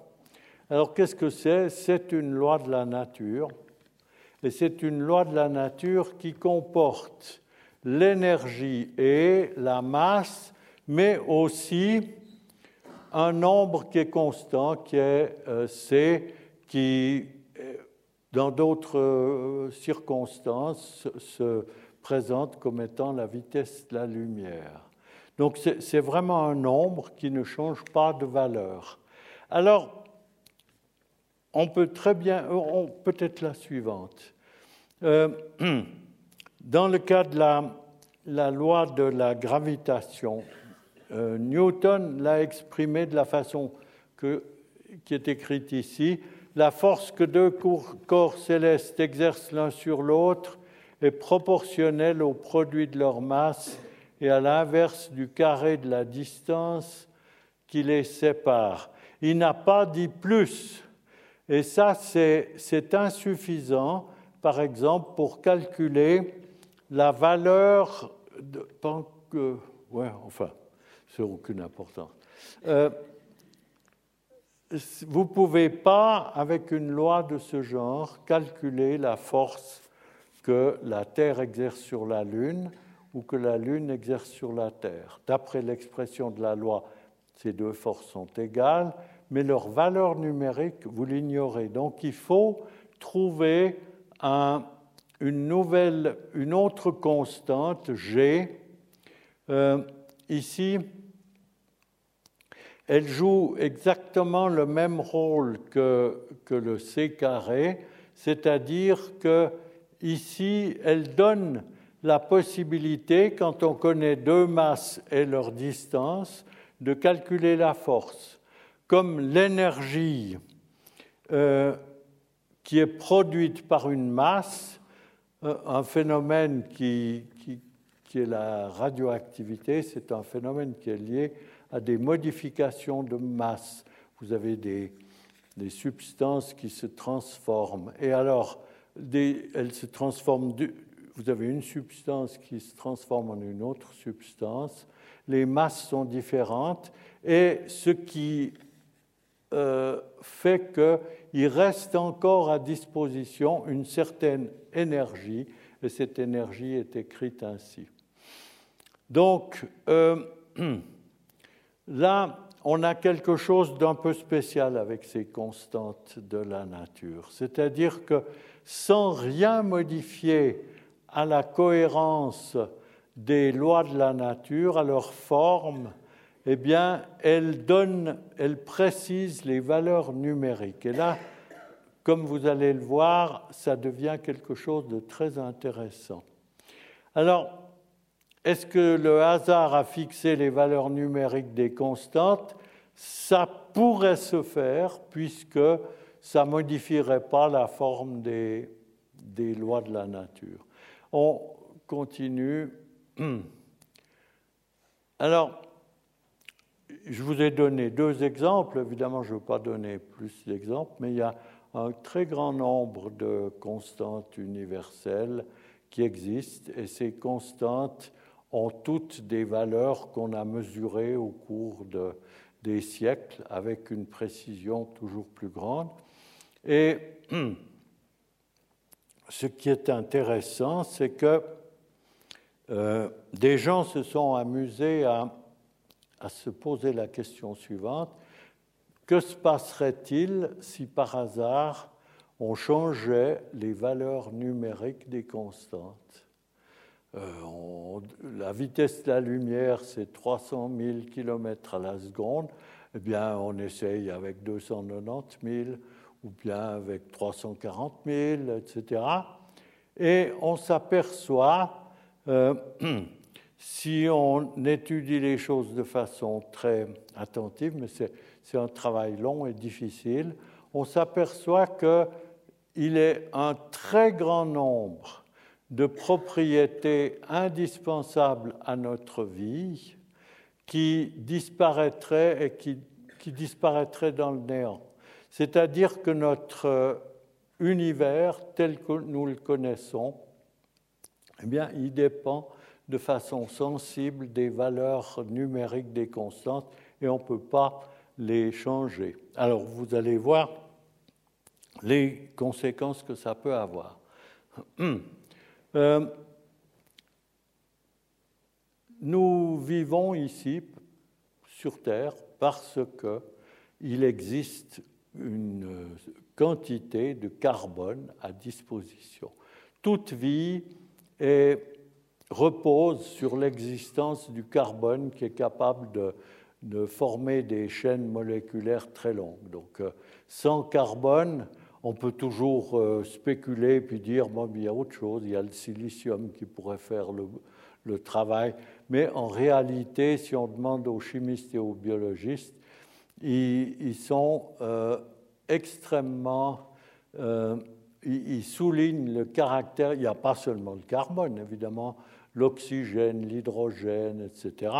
Alors qu'est-ce que c'est? C'est une loi de la nature. Et c'est une loi de la nature qui comporte l'énergie et la masse, mais aussi un nombre qui est constant, qui est euh, C, qui, euh, dans d'autres euh, circonstances, se présente comme étant la vitesse de la lumière. Donc c'est vraiment un nombre qui ne change pas de valeur. Alors, on peut très bien, euh, peut-être la suivante. Euh, dans le cas de la, loi de la gravitation, euh, Newton l'a exprimé de la façon qui est écrite ici. La force que deux corps célestes exercent l'un sur l'autre est proportionnelle au produit de leur masse et à l'inverse du carré de la distance qui les sépare. Il n'a pas dit plus. Et ça, c'est insuffisant, par exemple, pour calculer la valeur de. Enfin, c'est aucune importance. Euh, vous ne pouvez pas, avec une loi de ce genre, calculer la force que la Terre exerce sur la Lune ou que la Lune exerce sur la Terre. D'après l'expression de la loi, ces deux forces sont égales, mais leur valeur numérique, vous l'ignorez. Donc il faut trouver une nouvelle, une autre constante, G. Euh, ici, elle joue exactement le même rôle que, que le C carré, c'est-à-dire que ici, elle donne la possibilité, quand on connaît deux masses et leur distance, de calculer la force. Comme l'énergie euh, qui est produite par une masse, euh, un phénomène qui, est la radioactivité, c'est un phénomène qui est lié à des modifications de masse. Vous avez des, des substances qui se transforment. Et alors, elles se transforment. vous avez une substance qui se transforme en une autre substance. Les masses sont différentes. Et ce qui euh, fait qu'il reste encore à disposition une certaine énergie, et cette énergie est écrite ainsi. Donc, euh, là, on a quelque chose d'un peu spécial avec ces constantes de la nature. C'est-à-dire que sans rien modifier à la cohérence des lois de la nature, à leur forme, eh bien, elles donnent, elles précisent les valeurs numériques. Et là, comme vous allez le voir, ça devient quelque chose de très intéressant. Alors, est-ce que le hasard a fixé les valeurs numériques des constantes? Ça pourrait se faire puisque ça ne modifierait pas la forme des, des lois de la nature. On continue. Alors, je vous ai donné deux exemples. Évidemment, je ne veux pas donner plus d'exemples, mais il y a un très grand nombre de constantes universelles qui existent et ces constantes ont toutes des valeurs qu'on a mesurées au cours de, des siècles avec une précision toujours plus grande. Et ce qui est intéressant, c'est que euh, des gens se sont amusés à, à se poser la question suivante. Que se passerait-il si par hasard on changeait les valeurs numériques des constantes? Euh, la vitesse de la lumière, c'est 300 000 km à la seconde. Eh bien, on essaye avec 290 000 ou bien avec 340 000, etc. Et on s'aperçoit, euh, si on étudie les choses de façon très attentive, mais c'est un travail long et difficile, on s'aperçoit qu'il est un très grand nombre de propriétés indispensables à notre vie qui disparaîtraient et qui, qui disparaîtraient dans le néant. C'est-à-dire que notre univers tel que nous le connaissons, eh bien, il dépend de façon sensible des valeurs numériques des constantes et on ne peut pas les changer. Alors, vous allez voir les conséquences que ça peut avoir. Euh, nous vivons ici sur Terre parce qu'il existe une quantité de carbone à disposition. Toute vie repose sur l'existence du carbone qui est capable de, de, former des chaînes moléculaires très longues. Donc, euh, sans carbone, on peut toujours euh, spéculer puis dire bon, il y a autre chose, il y a le silicium qui pourrait faire le, le travail. Mais en réalité, si on demande aux chimistes et aux biologistes, ils, sont euh, extrêmement... Euh, ils, soulignent le caractère, il n'y a pas seulement le carbone, évidemment, l'oxygène, l'hydrogène, etc.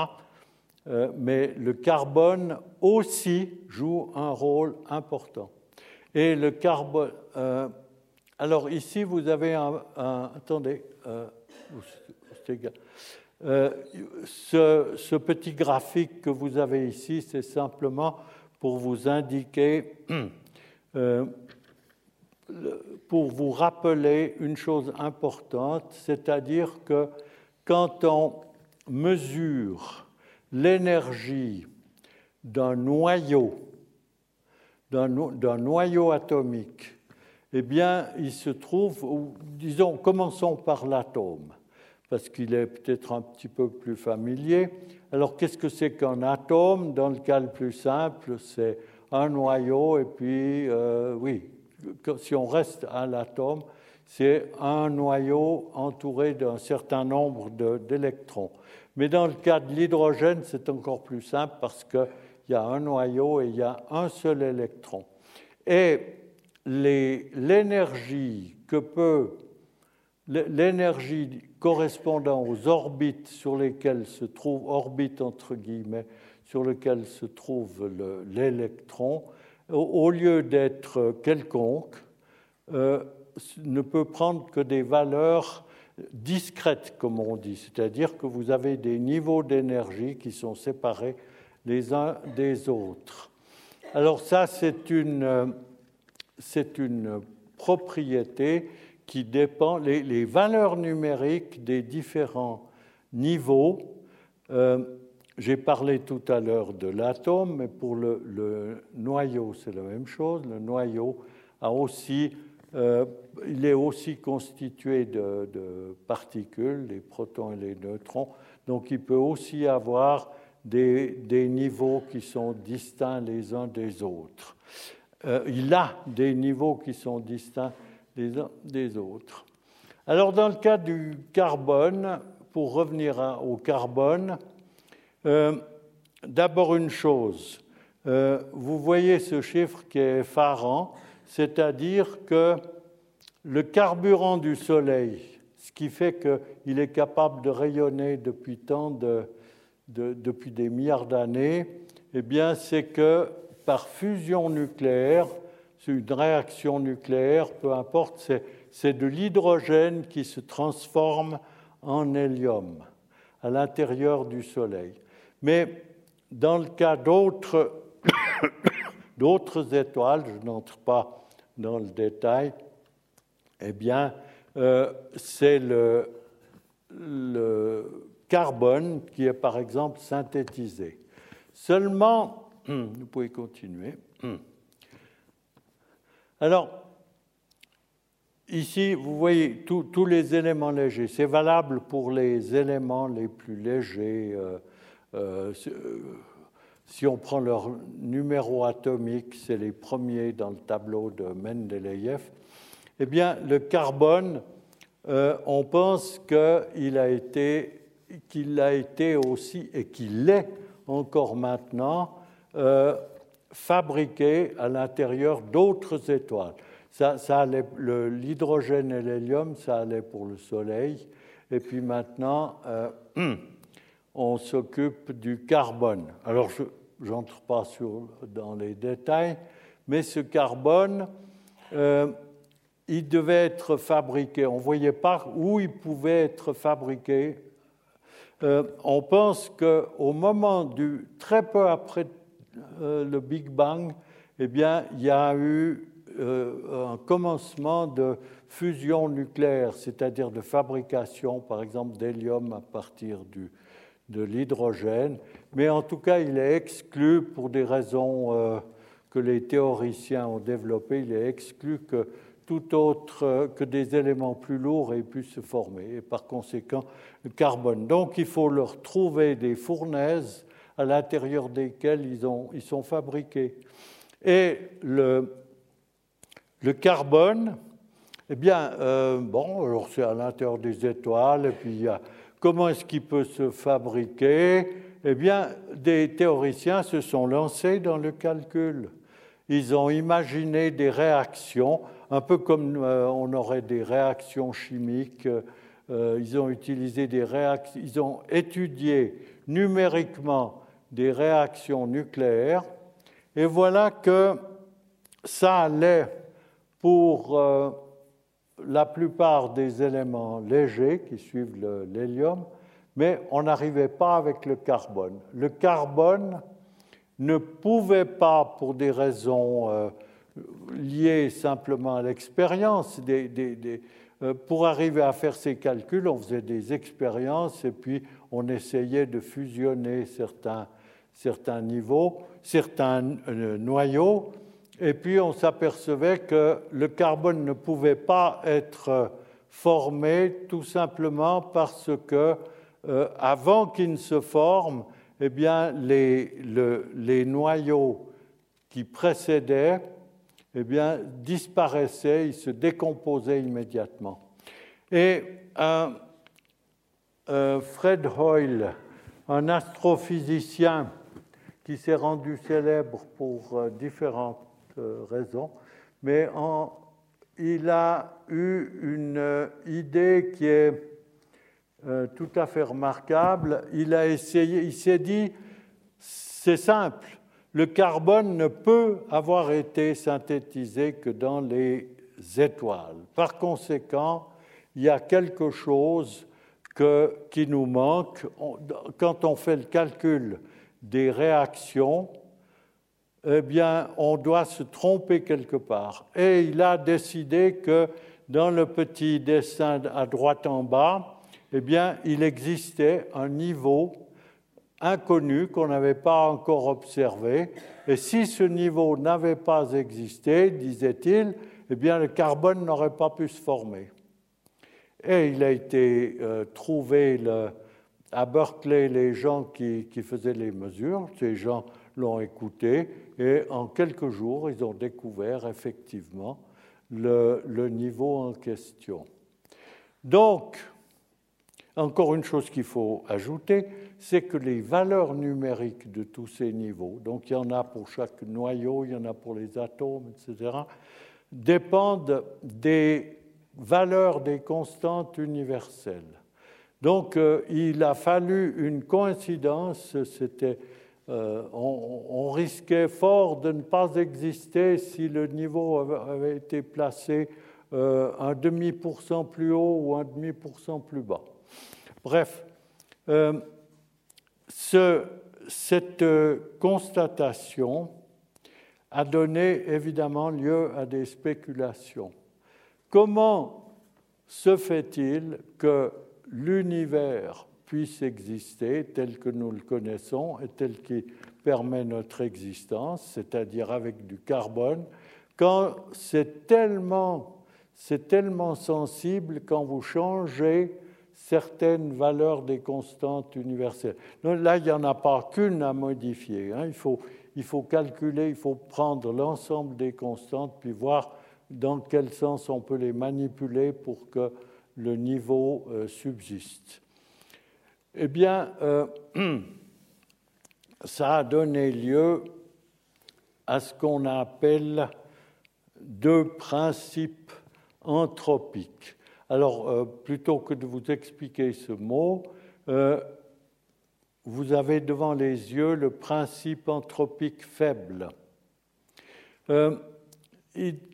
Euh, mais le carbone aussi joue un rôle important. Et le carbone... alors ici, vous avez un... attendez, euh, ce, ce, petit graphique que vous avez ici, c'est simplement pour vous indiquer, euh, pour vous rappeler une chose importante, c'est-à-dire que quand on mesure l'énergie d'un noyau, d'un noyau atomique, eh bien, il se trouve, disons, commençons par l'atome parce qu'il est peut-être un petit peu plus familier. Alors, qu'est-ce que c'est qu'un atome? Dans le cas le plus simple, c'est un noyau, et puis, euh, oui, si on reste à l'atome, c'est un noyau entouré d'un certain nombre d'électrons. Mais dans le cas de l'hydrogène, c'est encore plus simple parce qu'il y a un noyau et il y a un seul électron. Et l'énergie que peut l'énergie correspondant aux orbites sur lesquelles se trouve, orbite entre guillemets, sur lesquelles se trouve l'électron, au lieu d'être quelconque, euh, ne peut prendre que des valeurs discrètes, comme on dit, c'est-à-dire que vous avez des niveaux d'énergie qui sont séparés les uns des autres. Alors ça, c'est une, c'est une propriété qui dépend, les, valeurs numériques des différents niveaux. Euh, j'ai parlé tout à l'heure de l'atome, mais pour le, noyau, c'est la même chose. Le noyau a aussi, euh, il est aussi constitué de, particules, les protons et les neutrons. Donc il peut aussi avoir des, niveaux qui sont distincts les uns des autres. Euh, il a des niveaux qui sont distincts des uns des autres. Alors dans le cas du carbone, pour revenir au carbone, euh, d'abord une chose, vous voyez ce chiffre qui est effarant, c'est-à-dire que le carburant du Soleil, ce qui fait qu'il est capable de rayonner depuis des milliards d'années, eh c'est que par fusion nucléaire, une réaction nucléaire, peu importe, c'est de l'hydrogène qui se transforme en hélium à l'intérieur du Soleil. Mais dans le cas d'autres étoiles, je n'entre pas dans le détail, eh bien, euh, c'est le, carbone qui est par exemple synthétisé. Seulement, vous pouvez continuer. Alors, ici, vous voyez tous les éléments légers. C'est valable pour les éléments les plus légers. Euh, euh, si on prend leur numéro atomique, c'est les premiers dans le tableau de Mendeleïev. Eh bien, le carbone, on pense qu'il a été, a été aussi et qu'il l'est encore maintenant fabriqués à l'intérieur d'autres étoiles. Ça l'hydrogène et l'hélium, ça allait pour le Soleil. Et puis maintenant, euh, on s'occupe du carbone. Alors, je n'entre pas dans les détails, mais ce carbone, euh, il devait être fabriqué. On ne voyait pas où il pouvait être fabriqué. Euh, on pense qu'au moment du, très peu après euh, le Big Bang, eh bien, il y a eu un commencement de fusion nucléaire, c'est-à-dire de fabrication, par exemple, d'hélium à partir de l'hydrogène. Mais en tout cas, il est exclu, pour des raisons euh, que les théoriciens ont développées, il est exclu que tout autre que des éléments plus lourds aient pu se former, et par conséquent le carbone. Donc il faut leur trouver des fournaises à l'intérieur desquels ils, ont, ils, sont fabriqués. Et le, le carbone, eh bien, euh, bon, alors c'est à l'intérieur des étoiles, et puis il y a comment est-ce qu'il peut se fabriquer? Eh bien, des théoriciens se sont lancés dans le calcul. Ils ont imaginé des réactions, un peu comme euh, on aurait des réactions chimiques. Euh, ils ont utilisé des réactions, ils ont étudié numériquement des réactions nucléaires. Et voilà que ça allait pour euh, la plupart des éléments légers qui suivent l'hélium, mais on n'arrivait pas avec le carbone. Le carbone ne pouvait pas, pour des raisons euh, liées simplement à l'expérience, euh, pour arriver à faire ces calculs, on faisait des expériences et puis on essayait de fusionner certains, certains niveaux, certains noyaux, et puis on s'apercevait que le carbone ne pouvait pas être formé tout simplement parce que euh, avant qu'il ne se forme, eh bien, les, les noyaux qui précédaient eh bien, disparaissaient, ils se décomposaient immédiatement. Et Fred Hoyle, un astrophysicien qui s'est rendu célèbre pour euh, différentes euh, raison, mais il a eu une idée qui est euh, tout à fait remarquable. Il a essayé, il s'est dit, c'est simple, le carbone ne peut avoir été synthétisé que dans les étoiles. Par conséquent, il y a quelque chose qui nous manque. Quand on fait le calcul des réactions, eh bien, on doit se tromper quelque part. Et il a décidé que dans le petit dessin à droite en bas, eh bien, il existait un niveau inconnu qu'on n'avait pas encore observé. Et si ce niveau n'avait pas existé, disait-il, eh bien, le carbone n'aurait pas pu se former. Et il a été euh, trouvé à Berkeley les gens qui, qui, faisaient les mesures, ces gens l'ont écouté et en quelques jours, ils ont découvert effectivement le, niveau en question. Donc, encore une chose qu'il faut ajouter, c'est que les valeurs numériques de tous ces niveaux, donc il y en a pour chaque noyau, il y en a pour les atomes, etc., dépendent des valeurs des constantes universelles. Donc euh, il a fallu une coïncidence, euh, on, risquait fort de ne pas exister si le niveau avait, été placé euh, un demi pour cent plus haut ou un demi pour cent plus bas. Bref, euh, cette constatation a donné évidemment lieu à des spéculations. Comment se fait-il que l'univers puisse exister tel que nous le connaissons et tel qui permet notre existence, c'est-à-dire avec du carbone, quand c'est tellement, tellement sensible quand vous changez certaines valeurs des constantes universelles. là, il n'y en a pas qu'une à modifier. Hein. Il, faut, il faut calculer, il faut prendre l'ensemble des constantes, puis voir dans quel sens on peut les manipuler pour que le niveau euh, subsiste. Eh bien, euh, ça a donné lieu à ce qu'on appelle deux principes anthropiques. Alors, euh, plutôt que de vous expliquer ce mot, euh, vous avez devant les yeux le principe anthropique faible,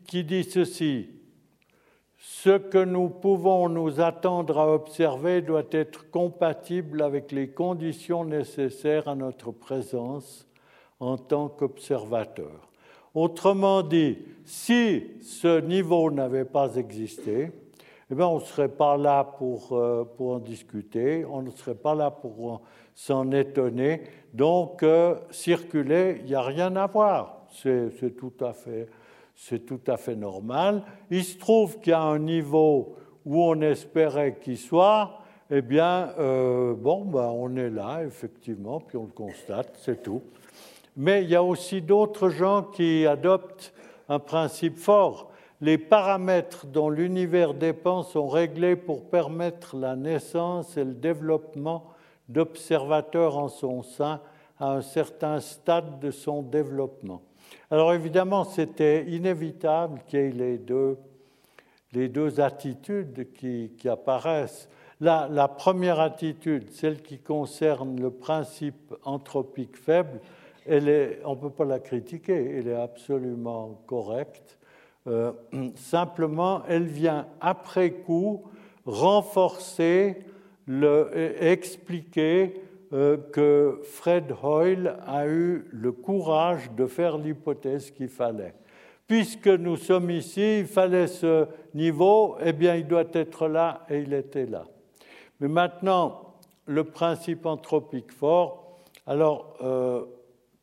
qui dit ceci ce que nous pouvons nous attendre à observer doit être compatible avec les conditions nécessaires à notre présence en tant qu'observateur. Autrement dit, si ce niveau n'avait pas existé, eh bien, on ne serait pas là pour, euh, pour en discuter, on ne serait pas là pour s'en étonner. Donc, euh, circuler, il n'y a rien à voir. C'est tout tout à fait normal. Il se trouve qu'il y a un niveau où on espérait qu'il soit, eh bien, euh, bon, ben, on est là, effectivement, puis on le constate, c'est tout. Mais il y a aussi d'autres gens qui adoptent un principe fort. Les paramètres dont l'univers dépend sont réglés pour permettre la naissance et le développement d'observateurs en son sein à un certain stade de son développement. Alors évidemment, c'était inévitable qu'il y ait les deux, les deux attitudes qui, apparaissent. La, la, première attitude, celle qui concerne le principe anthropique faible, elle est, on ne peut pas la critiquer, elle est absolument correcte. Euh, simplement, elle vient après coup renforcer, le, expliquer euh, que Fred Hoyle a eu le courage de faire l'hypothèse qu'il fallait. Puisque nous sommes ici, il fallait ce niveau, eh bien il doit être là et il était là. Mais maintenant, le principe anthropique fort, alors euh,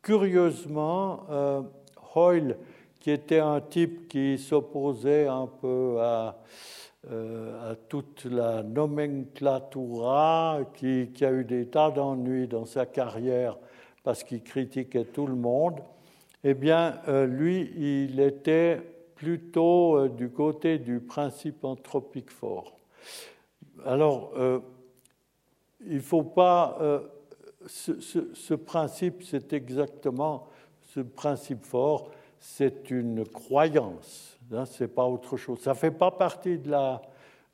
curieusement, Hoyle qui était un type qui s'opposait un peu à, euh, toute la nomenclatura, qui, a eu des tas d'ennuis dans sa carrière parce qu'il critiquait tout le monde, eh bien, euh, lui, il était plutôt euh, du côté du principe anthropique fort. Alors, il ne faut pas... Ce, ce, principe, c'est exactement ce principe fort c'est une croyance, hein, ce n'est pas autre chose. Ça ne fait pas partie de la,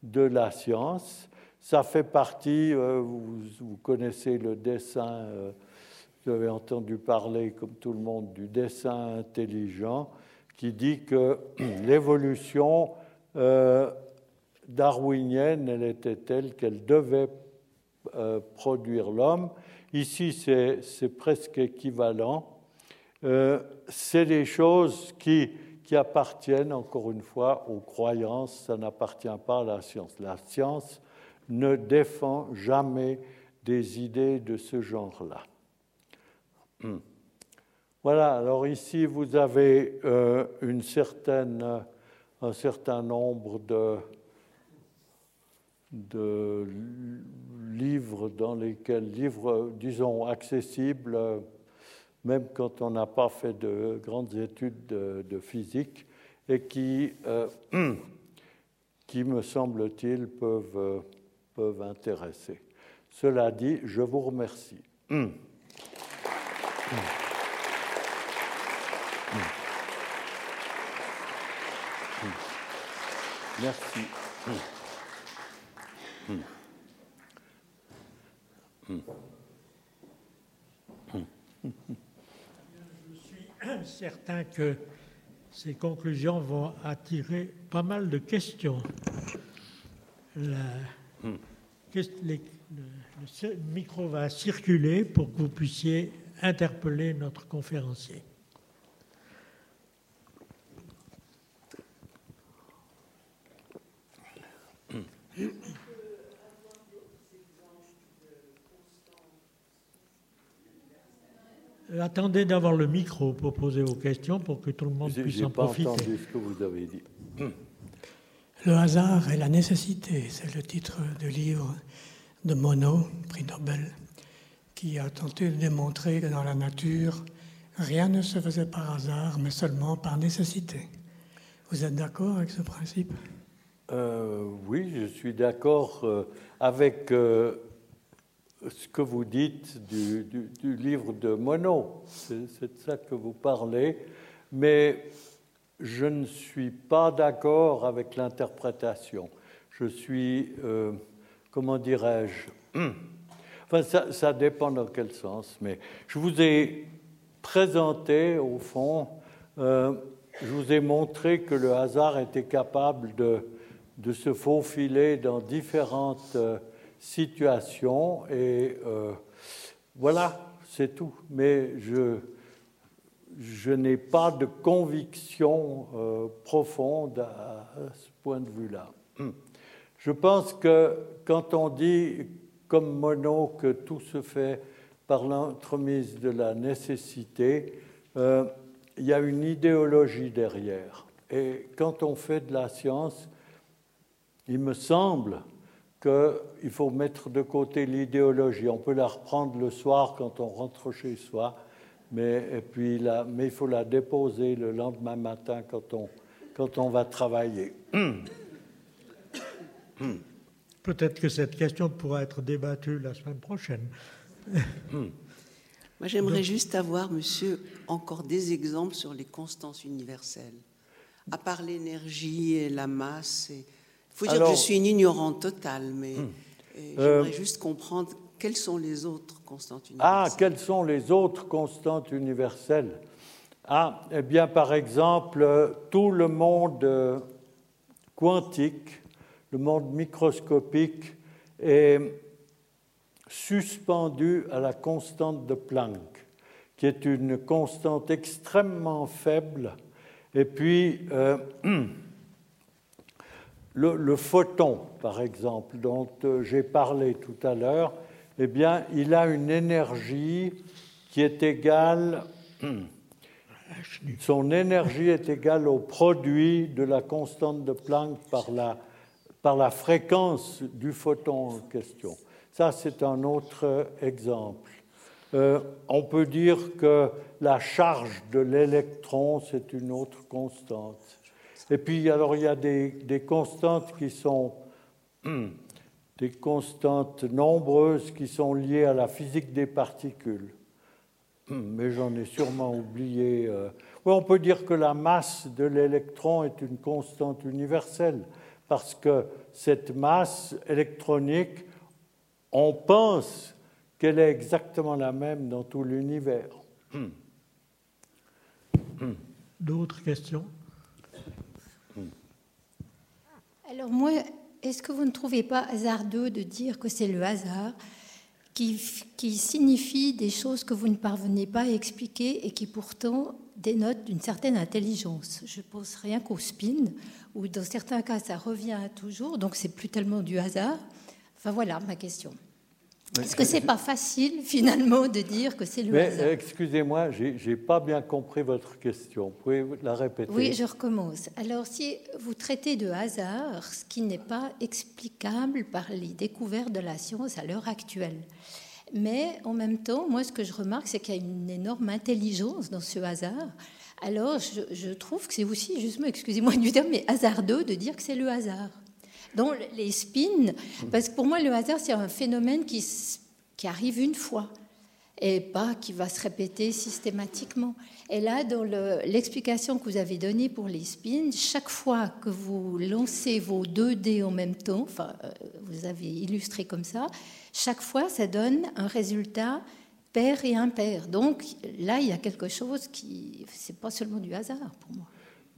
de la science, ça fait partie, euh, vous, connaissez le dessin, euh, vous avez entendu parler, comme tout le monde, du dessin intelligent, qui dit que l'évolution euh, darwinienne, elle était telle qu'elle devait produire l'homme. Ici, c'est presque équivalent. Euh, c'est des choses qui, qui appartiennent, encore une fois, aux croyances, ça n'appartient pas à la science. La science ne défend jamais des idées de ce genre-là. Hmm. Voilà, alors ici vous avez euh, une certaine, un certain nombre de, de livres dans lesquels, livres, disons, accessibles même quand on n'a pas fait de grandes études de, physique, et qui, euh, qui me semble-t-il, peuvent, euh, peuvent intéresser. Cela dit, je vous remercie. Merci. Certain que ces conclusions vont attirer pas mal de questions. le, micro va circuler pour que vous puissiez interpeller notre conférencier. Euh, attendez d'avoir le micro pour poser vos questions pour que tout le monde puisse en profiter. pas entendu ce que vous avez dit. Le hasard et la nécessité, c'est le titre du livre de Monod, prix Nobel, qui a tenté de démontrer que dans la nature, rien ne se faisait par hasard, mais seulement par nécessité. Vous êtes d'accord avec ce principe? Euh, Oui, je suis d'accord euh, avec ce que vous dites du, livre de Monod, c'est de ça que vous parlez, mais je ne suis pas d'accord avec l'interprétation. Je suis, euh, comment dirais-je, enfin ça, ça, dépend dans quel sens, mais je vous ai présenté, au fond, euh, je vous ai montré que le hasard était capable de, de se faufiler dans différentes... Euh, situation et euh, voilà, c'est tout. Mais je, je n'ai pas de conviction euh, profonde à, ce point de vue-là. Je pense que quand on dit, comme Monod, que tout se fait par l'entremise de la nécessité, euh, il y a une idéologie derrière. Et quand on fait de la science, il me semble qu'il faut mettre de côté l'idéologie. On peut la reprendre le soir quand on rentre chez soi, mais, et puis mais il faut la déposer le lendemain matin quand on, quand on va travailler. Peut-être que cette question pourra être débattue la semaine prochaine. Moi, j'aimerais juste avoir, monsieur, encore des exemples sur les constantes universelles. À part l'énergie et la masse. Faut dire que je suis une ignorante totale, mais hmm. j'aimerais euh, juste comprendre quelles sont les autres constantes universelles. Ah, quelles sont les autres constantes universelles? Ah, eh bien, par exemple, tout le monde euh, quantique, le monde microscopique est suspendu à la constante de Planck, qui est une constante extrêmement faible. Et puis, euh, le, photon, par exemple, dont euh, j'ai parlé tout à l'heure, eh bien, il a une énergie qui est égale, son énergie est égale au produit de la constante de Planck par la, par la fréquence du photon en question. Ça, c'est un autre exemple. Euh, on peut dire que la charge de l'électron, c'est une autre constante. Et puis, alors, il y a des, constantes qui sont des constantes nombreuses qui sont liées à la physique des particules. Mais j'en ai sûrement oublié. Euh. on peut dire que la masse de l'électron est une constante universelle, parce que cette masse électronique on pense qu'elle est exactement la même dans tout l'univers. D'autres questions? Alors moi, est-ce que vous ne trouvez pas hasardeux de dire que c'est le hasard qui, qui, signifie des choses que vous ne parvenez pas à expliquer et qui pourtant dénotent d'une certaine intelligence? Je pense rien qu'au spin, où dans certains cas ça revient toujours, donc c'est plus tellement du hasard. Enfin voilà ma question. Est-ce que c'est pas facile finalement de dire que c'est le Mais, Excusez-moi, j'ai n'ai pas bien compris votre question. Vous pouvez la répéter? Oui, je recommence. Alors, si vous traitez de hasard ce qui n'est pas explicable par les découvertes de la science à l'heure actuelle, mais en même temps, moi, ce que je remarque, c'est qu'il y a une énorme intelligence dans ce hasard. Alors, je, je trouve que c'est aussi, justement, excusez-moi du terme, mais hasardeux de dire que c'est le hasard dont les spins, parce que pour moi, le hasard, c'est un phénomène qui, qui arrive une fois et pas qui va se répéter systématiquement. Et là, dans l'explication que vous avez donnée pour les spins, chaque fois que vous lancez vos deux dés en même temps, enfin, euh, vous avez illustré comme ça, chaque fois, ça donne un résultat pair et impair. Donc là, il y a quelque chose qui, c'est pas seulement du hasard pour moi.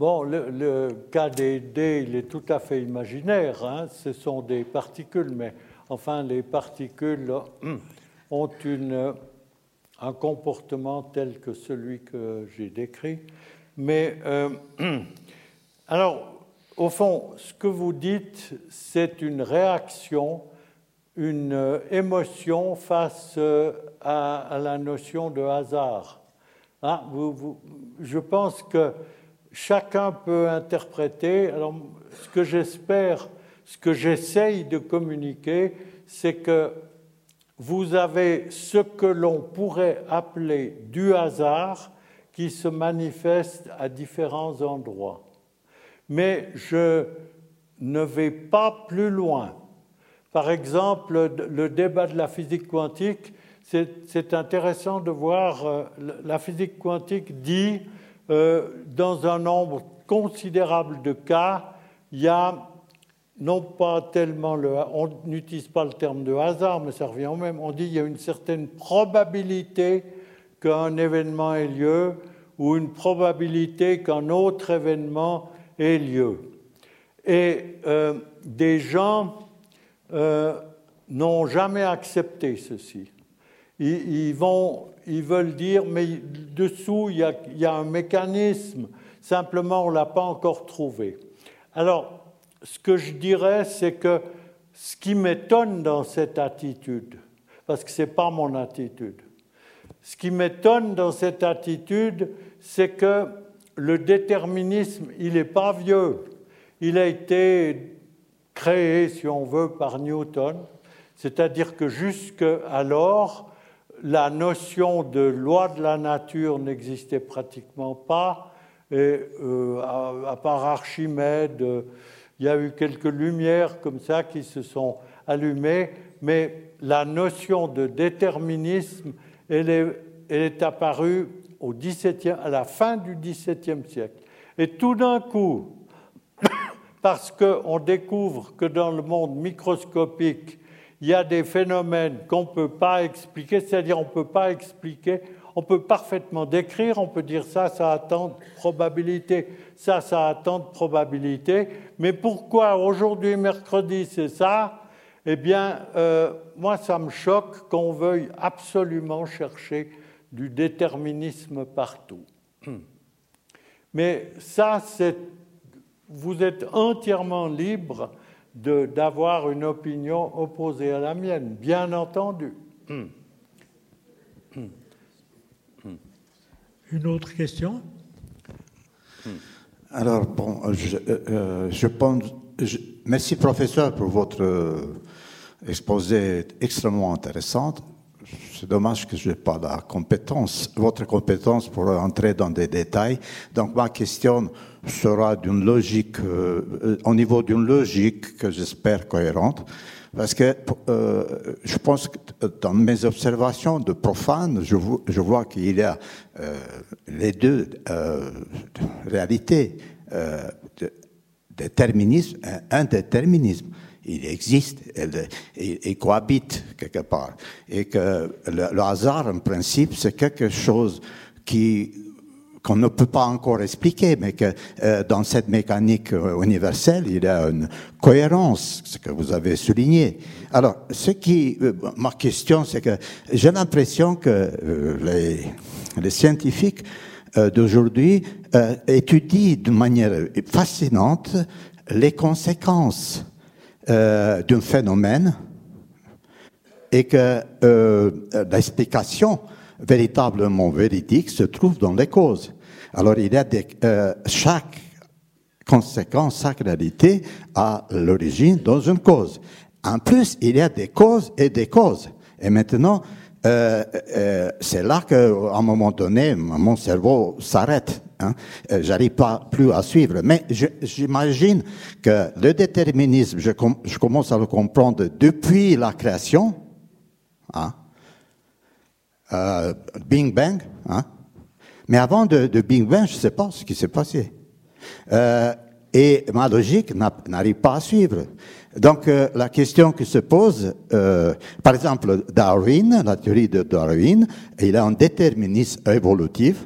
Bon, le, cas des dés, il est tout à fait imaginaire. Hein. Ce sont des particules, mais enfin, les particules ont une, un comportement tel que celui que j'ai décrit. Mais euh, alors, au fond, ce que vous dites, c'est une réaction, une émotion face à, la notion de hasard. Hein, je pense que chacun peut interpréter. Alors, ce que j'espère, ce que j'essaye de communiquer, c'est que vous avez ce que l'on pourrait appeler du hasard qui se manifeste à différents endroits. Mais je ne vais pas plus loin. Par exemple, le débat de la physique quantique, c'est intéressant de voir, euh, la physique quantique dit euh, dans un nombre considérable de cas, il y a non pas tellement le, on n'utilise pas le terme de hasard, mais ça revient au même. On dit qu'il y a une certaine probabilité qu'un événement ait lieu ou une probabilité qu'un autre événement ait lieu. Et euh, des gens euh, n'ont jamais accepté ceci. ils, vont ils veulent dire, mais dessous, il y a, un mécanisme, simplement, on ne l'a pas encore trouvé. Alors, ce que je dirais, c'est que ce qui m'étonne dans cette attitude, parce que ce n'est pas mon attitude, ce qui m'étonne dans cette attitude, c'est que le déterminisme, il n'est pas vieux. Il a été créé, si on veut, par Newton, c'est-à-dire que jusqu'alors, la notion de loi de la nature n'existait pratiquement pas. Et à, part Archimède, il y a eu quelques lumières comme ça qui se sont allumées, mais la notion de déterminisme, est, apparue au à la fin du XVIIe siècle. Et tout d'un coup, parce qu'on découvre que dans le monde microscopique, il y a des phénomènes qu'on ne peut pas expliquer, c'est-à-dire on ne peut pas expliquer, on peut parfaitement décrire, on peut dire ça, ça a tant de probabilité, ça, ça a tant de probabilité, mais pourquoi aujourd'hui, mercredi, c'est ça? Eh bien, euh, moi, ça me choque qu'on veuille absolument chercher du déterminisme partout. Mais ça, vous êtes entièrement libre d'avoir une opinion opposée à la mienne, bien entendu. Une autre question? Alors, bon, je, euh, je pense. merci, professeur, pour votre euh, exposé extrêmement intéressant. C'est dommage que je n'ai pas la compétence, votre compétence pour entrer dans des détails. Donc, ma question sera d'une logique, euh, au niveau d'une logique que j'espère cohérente. Parce que euh, je pense que dans mes observations de profane, je, vois qu'il y a euh, les deux euh, réalités, euh, déterminisme et indéterminisme. Il existe, il, cohabite quelque part. Et que le, hasard, en principe, c'est quelque chose qui qu'on ne peut pas encore expliquer, mais que euh, dans cette mécanique euh, universelle, il y a une cohérence, ce que vous avez souligné. Alors, ce qui, euh, ma question, c'est que j'ai l'impression que les, les, scientifiques d'aujourd'hui étudient de manière fascinante les conséquences d'un phénomène et que l'explication véritablement véridique se trouve dans les causes. Alors il y a euh, chaque conséquence, chaque réalité a l'origine dans une cause. En plus, il y a des causes et des causes. Et maintenant, euh, euh, c'est là qu'à un moment donné, mon cerveau s'arrête. Hein. Euh, J'arrive pas plus à suivre. Mais j'imagine que le déterminisme, je, commence à le comprendre depuis la création. Hein, euh, Bing Bang. Hein? Mais avant de, Bing Bang, je ne sais pas ce qui s'est passé. Euh, et ma logique n'arrive pas à suivre. Donc la question qui se pose, par exemple, Darwin, la théorie de Darwin, il a un déterminisme évolutif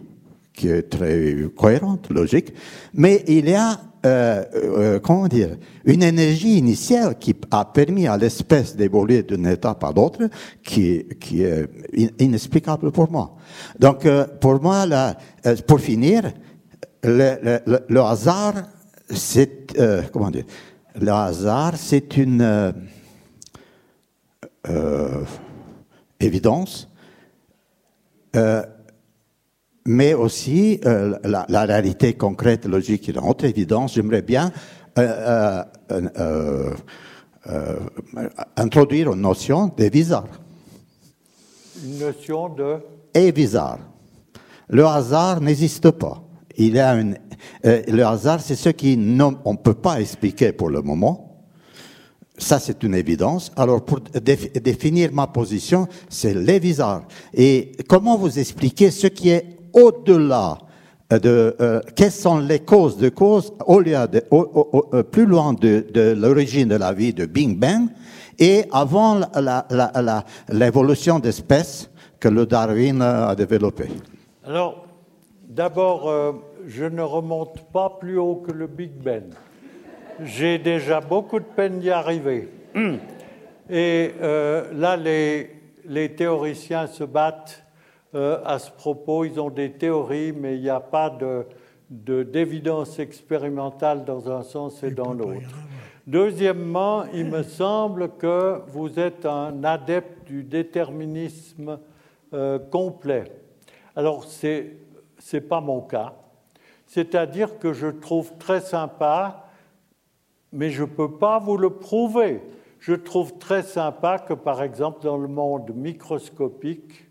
qui est très cohérente, logique, mais il y a euh, euh, comment dire, une énergie initiale qui a permis à l'espèce d'évoluer d'un état à l'autre, qui, qui est inexplicable pour moi. Donc, euh, pour moi, là, euh, pour finir, le, le, le hasard, c'est comment dire, le hasard, c'est une évidence mais aussi euh, la, la, réalité concrète, logique et autre évidence. J'aimerais bien euh, euh, introduire une notion de bizarre. Une notion de Et bizarre. Le hasard n'existe pas. Il y a une, le hasard, c'est ce qui on ne peut pas expliquer pour le moment. Ça, c'est une évidence. Alors, pour définir ma position, c'est les bizarres. Et comment vous expliquer ce qui est au-delà de euh, quelles sont les causes de causes, au lieu de, euh, plus loin de, de l'origine de la vie de Big Bang et avant l'évolution d'espèces que le Darwin a développé. Alors, d'abord, euh, je ne remonte pas plus haut que le Big Bang. J'ai déjà beaucoup de peine d'y arriver. Et là, les, les théoriciens se battent euh, à ce propos. Ils ont des théories, mais il n'y a pas d'évidence expérimentale dans un sens et dans l'autre. Deuxièmement, il me semble que vous êtes un adepte du déterminisme euh, complet. Alors, ce n'est pas mon cas. C'est-à-dire que je trouve très sympa, mais je ne peux pas vous le prouver. Je trouve très sympa que, par exemple, dans le monde microscopique,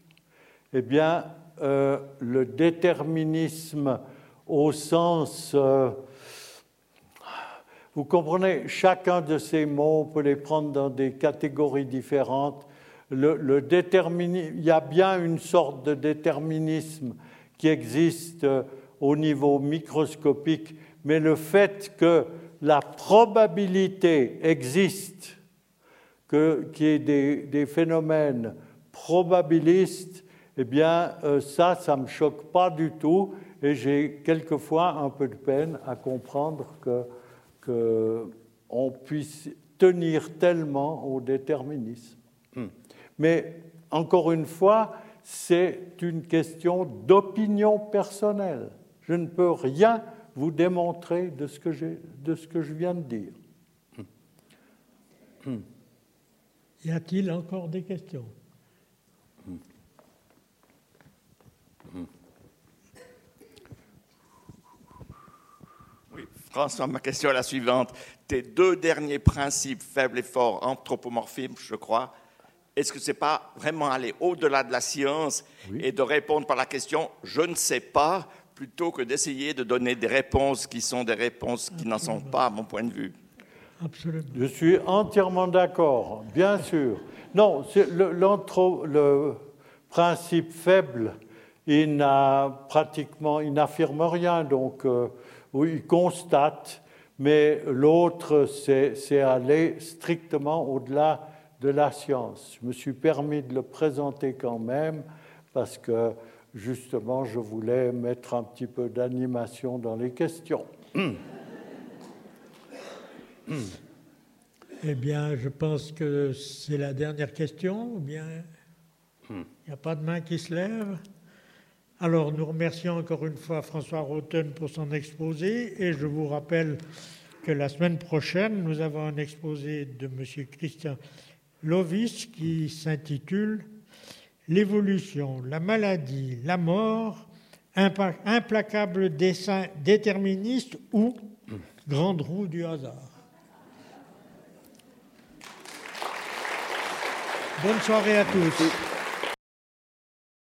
eh bien, euh, le déterminisme au sens... Euh, vous comprenez, chacun de ces mots, on peut les prendre dans des catégories différentes. Le, il y a bien une sorte de déterminisme qui existe au niveau microscopique, mais le fait que la probabilité existe, qu'il y ait des, phénomènes probabilistes, eh bien, euh, ça, ça ne me choque pas du tout, et j'ai quelquefois un peu de peine à comprendre qu'on puisse tenir tellement au déterminisme. Hmm. Mais encore une fois, c'est une question d'opinion personnelle. Je ne peux rien vous démontrer de ce que, de ce que je viens de dire. Y a-t-il encore des questions? François, ma question est la suivante. Tes deux derniers principes, faible et fort, anthropomorphisme, je crois, est-ce que ce n'est pas vraiment aller au-delà de la science et de répondre par la question je ne sais pas plutôt que d'essayer de donner des réponses qui sont des réponses qui n'en sont pas, à mon point de vue? Absolument. Je suis entièrement d'accord, bien sûr. Non, le, le, principe faible, il n'a pratiquement, il n'affirme rien, donc euh, oui, il constate, mais l'autre, c'est aller strictement au-delà de la science. Je me suis permis de le présenter quand même parce que justement, je voulais mettre un petit peu d'animation dans les questions. Eh bien, je pense que c'est la dernière question, ou bien? Il n'y a pas de main qui se lève? Alors, nous remercions encore une fois François Roten pour son exposé, et je vous rappelle que la semaine prochaine, nous avons un exposé de M. Christian Lovis qui s'intitule l'évolution, la maladie, la mort, implacable dessin déterministe ou grande roue du hasard. Bonne soirée à tous.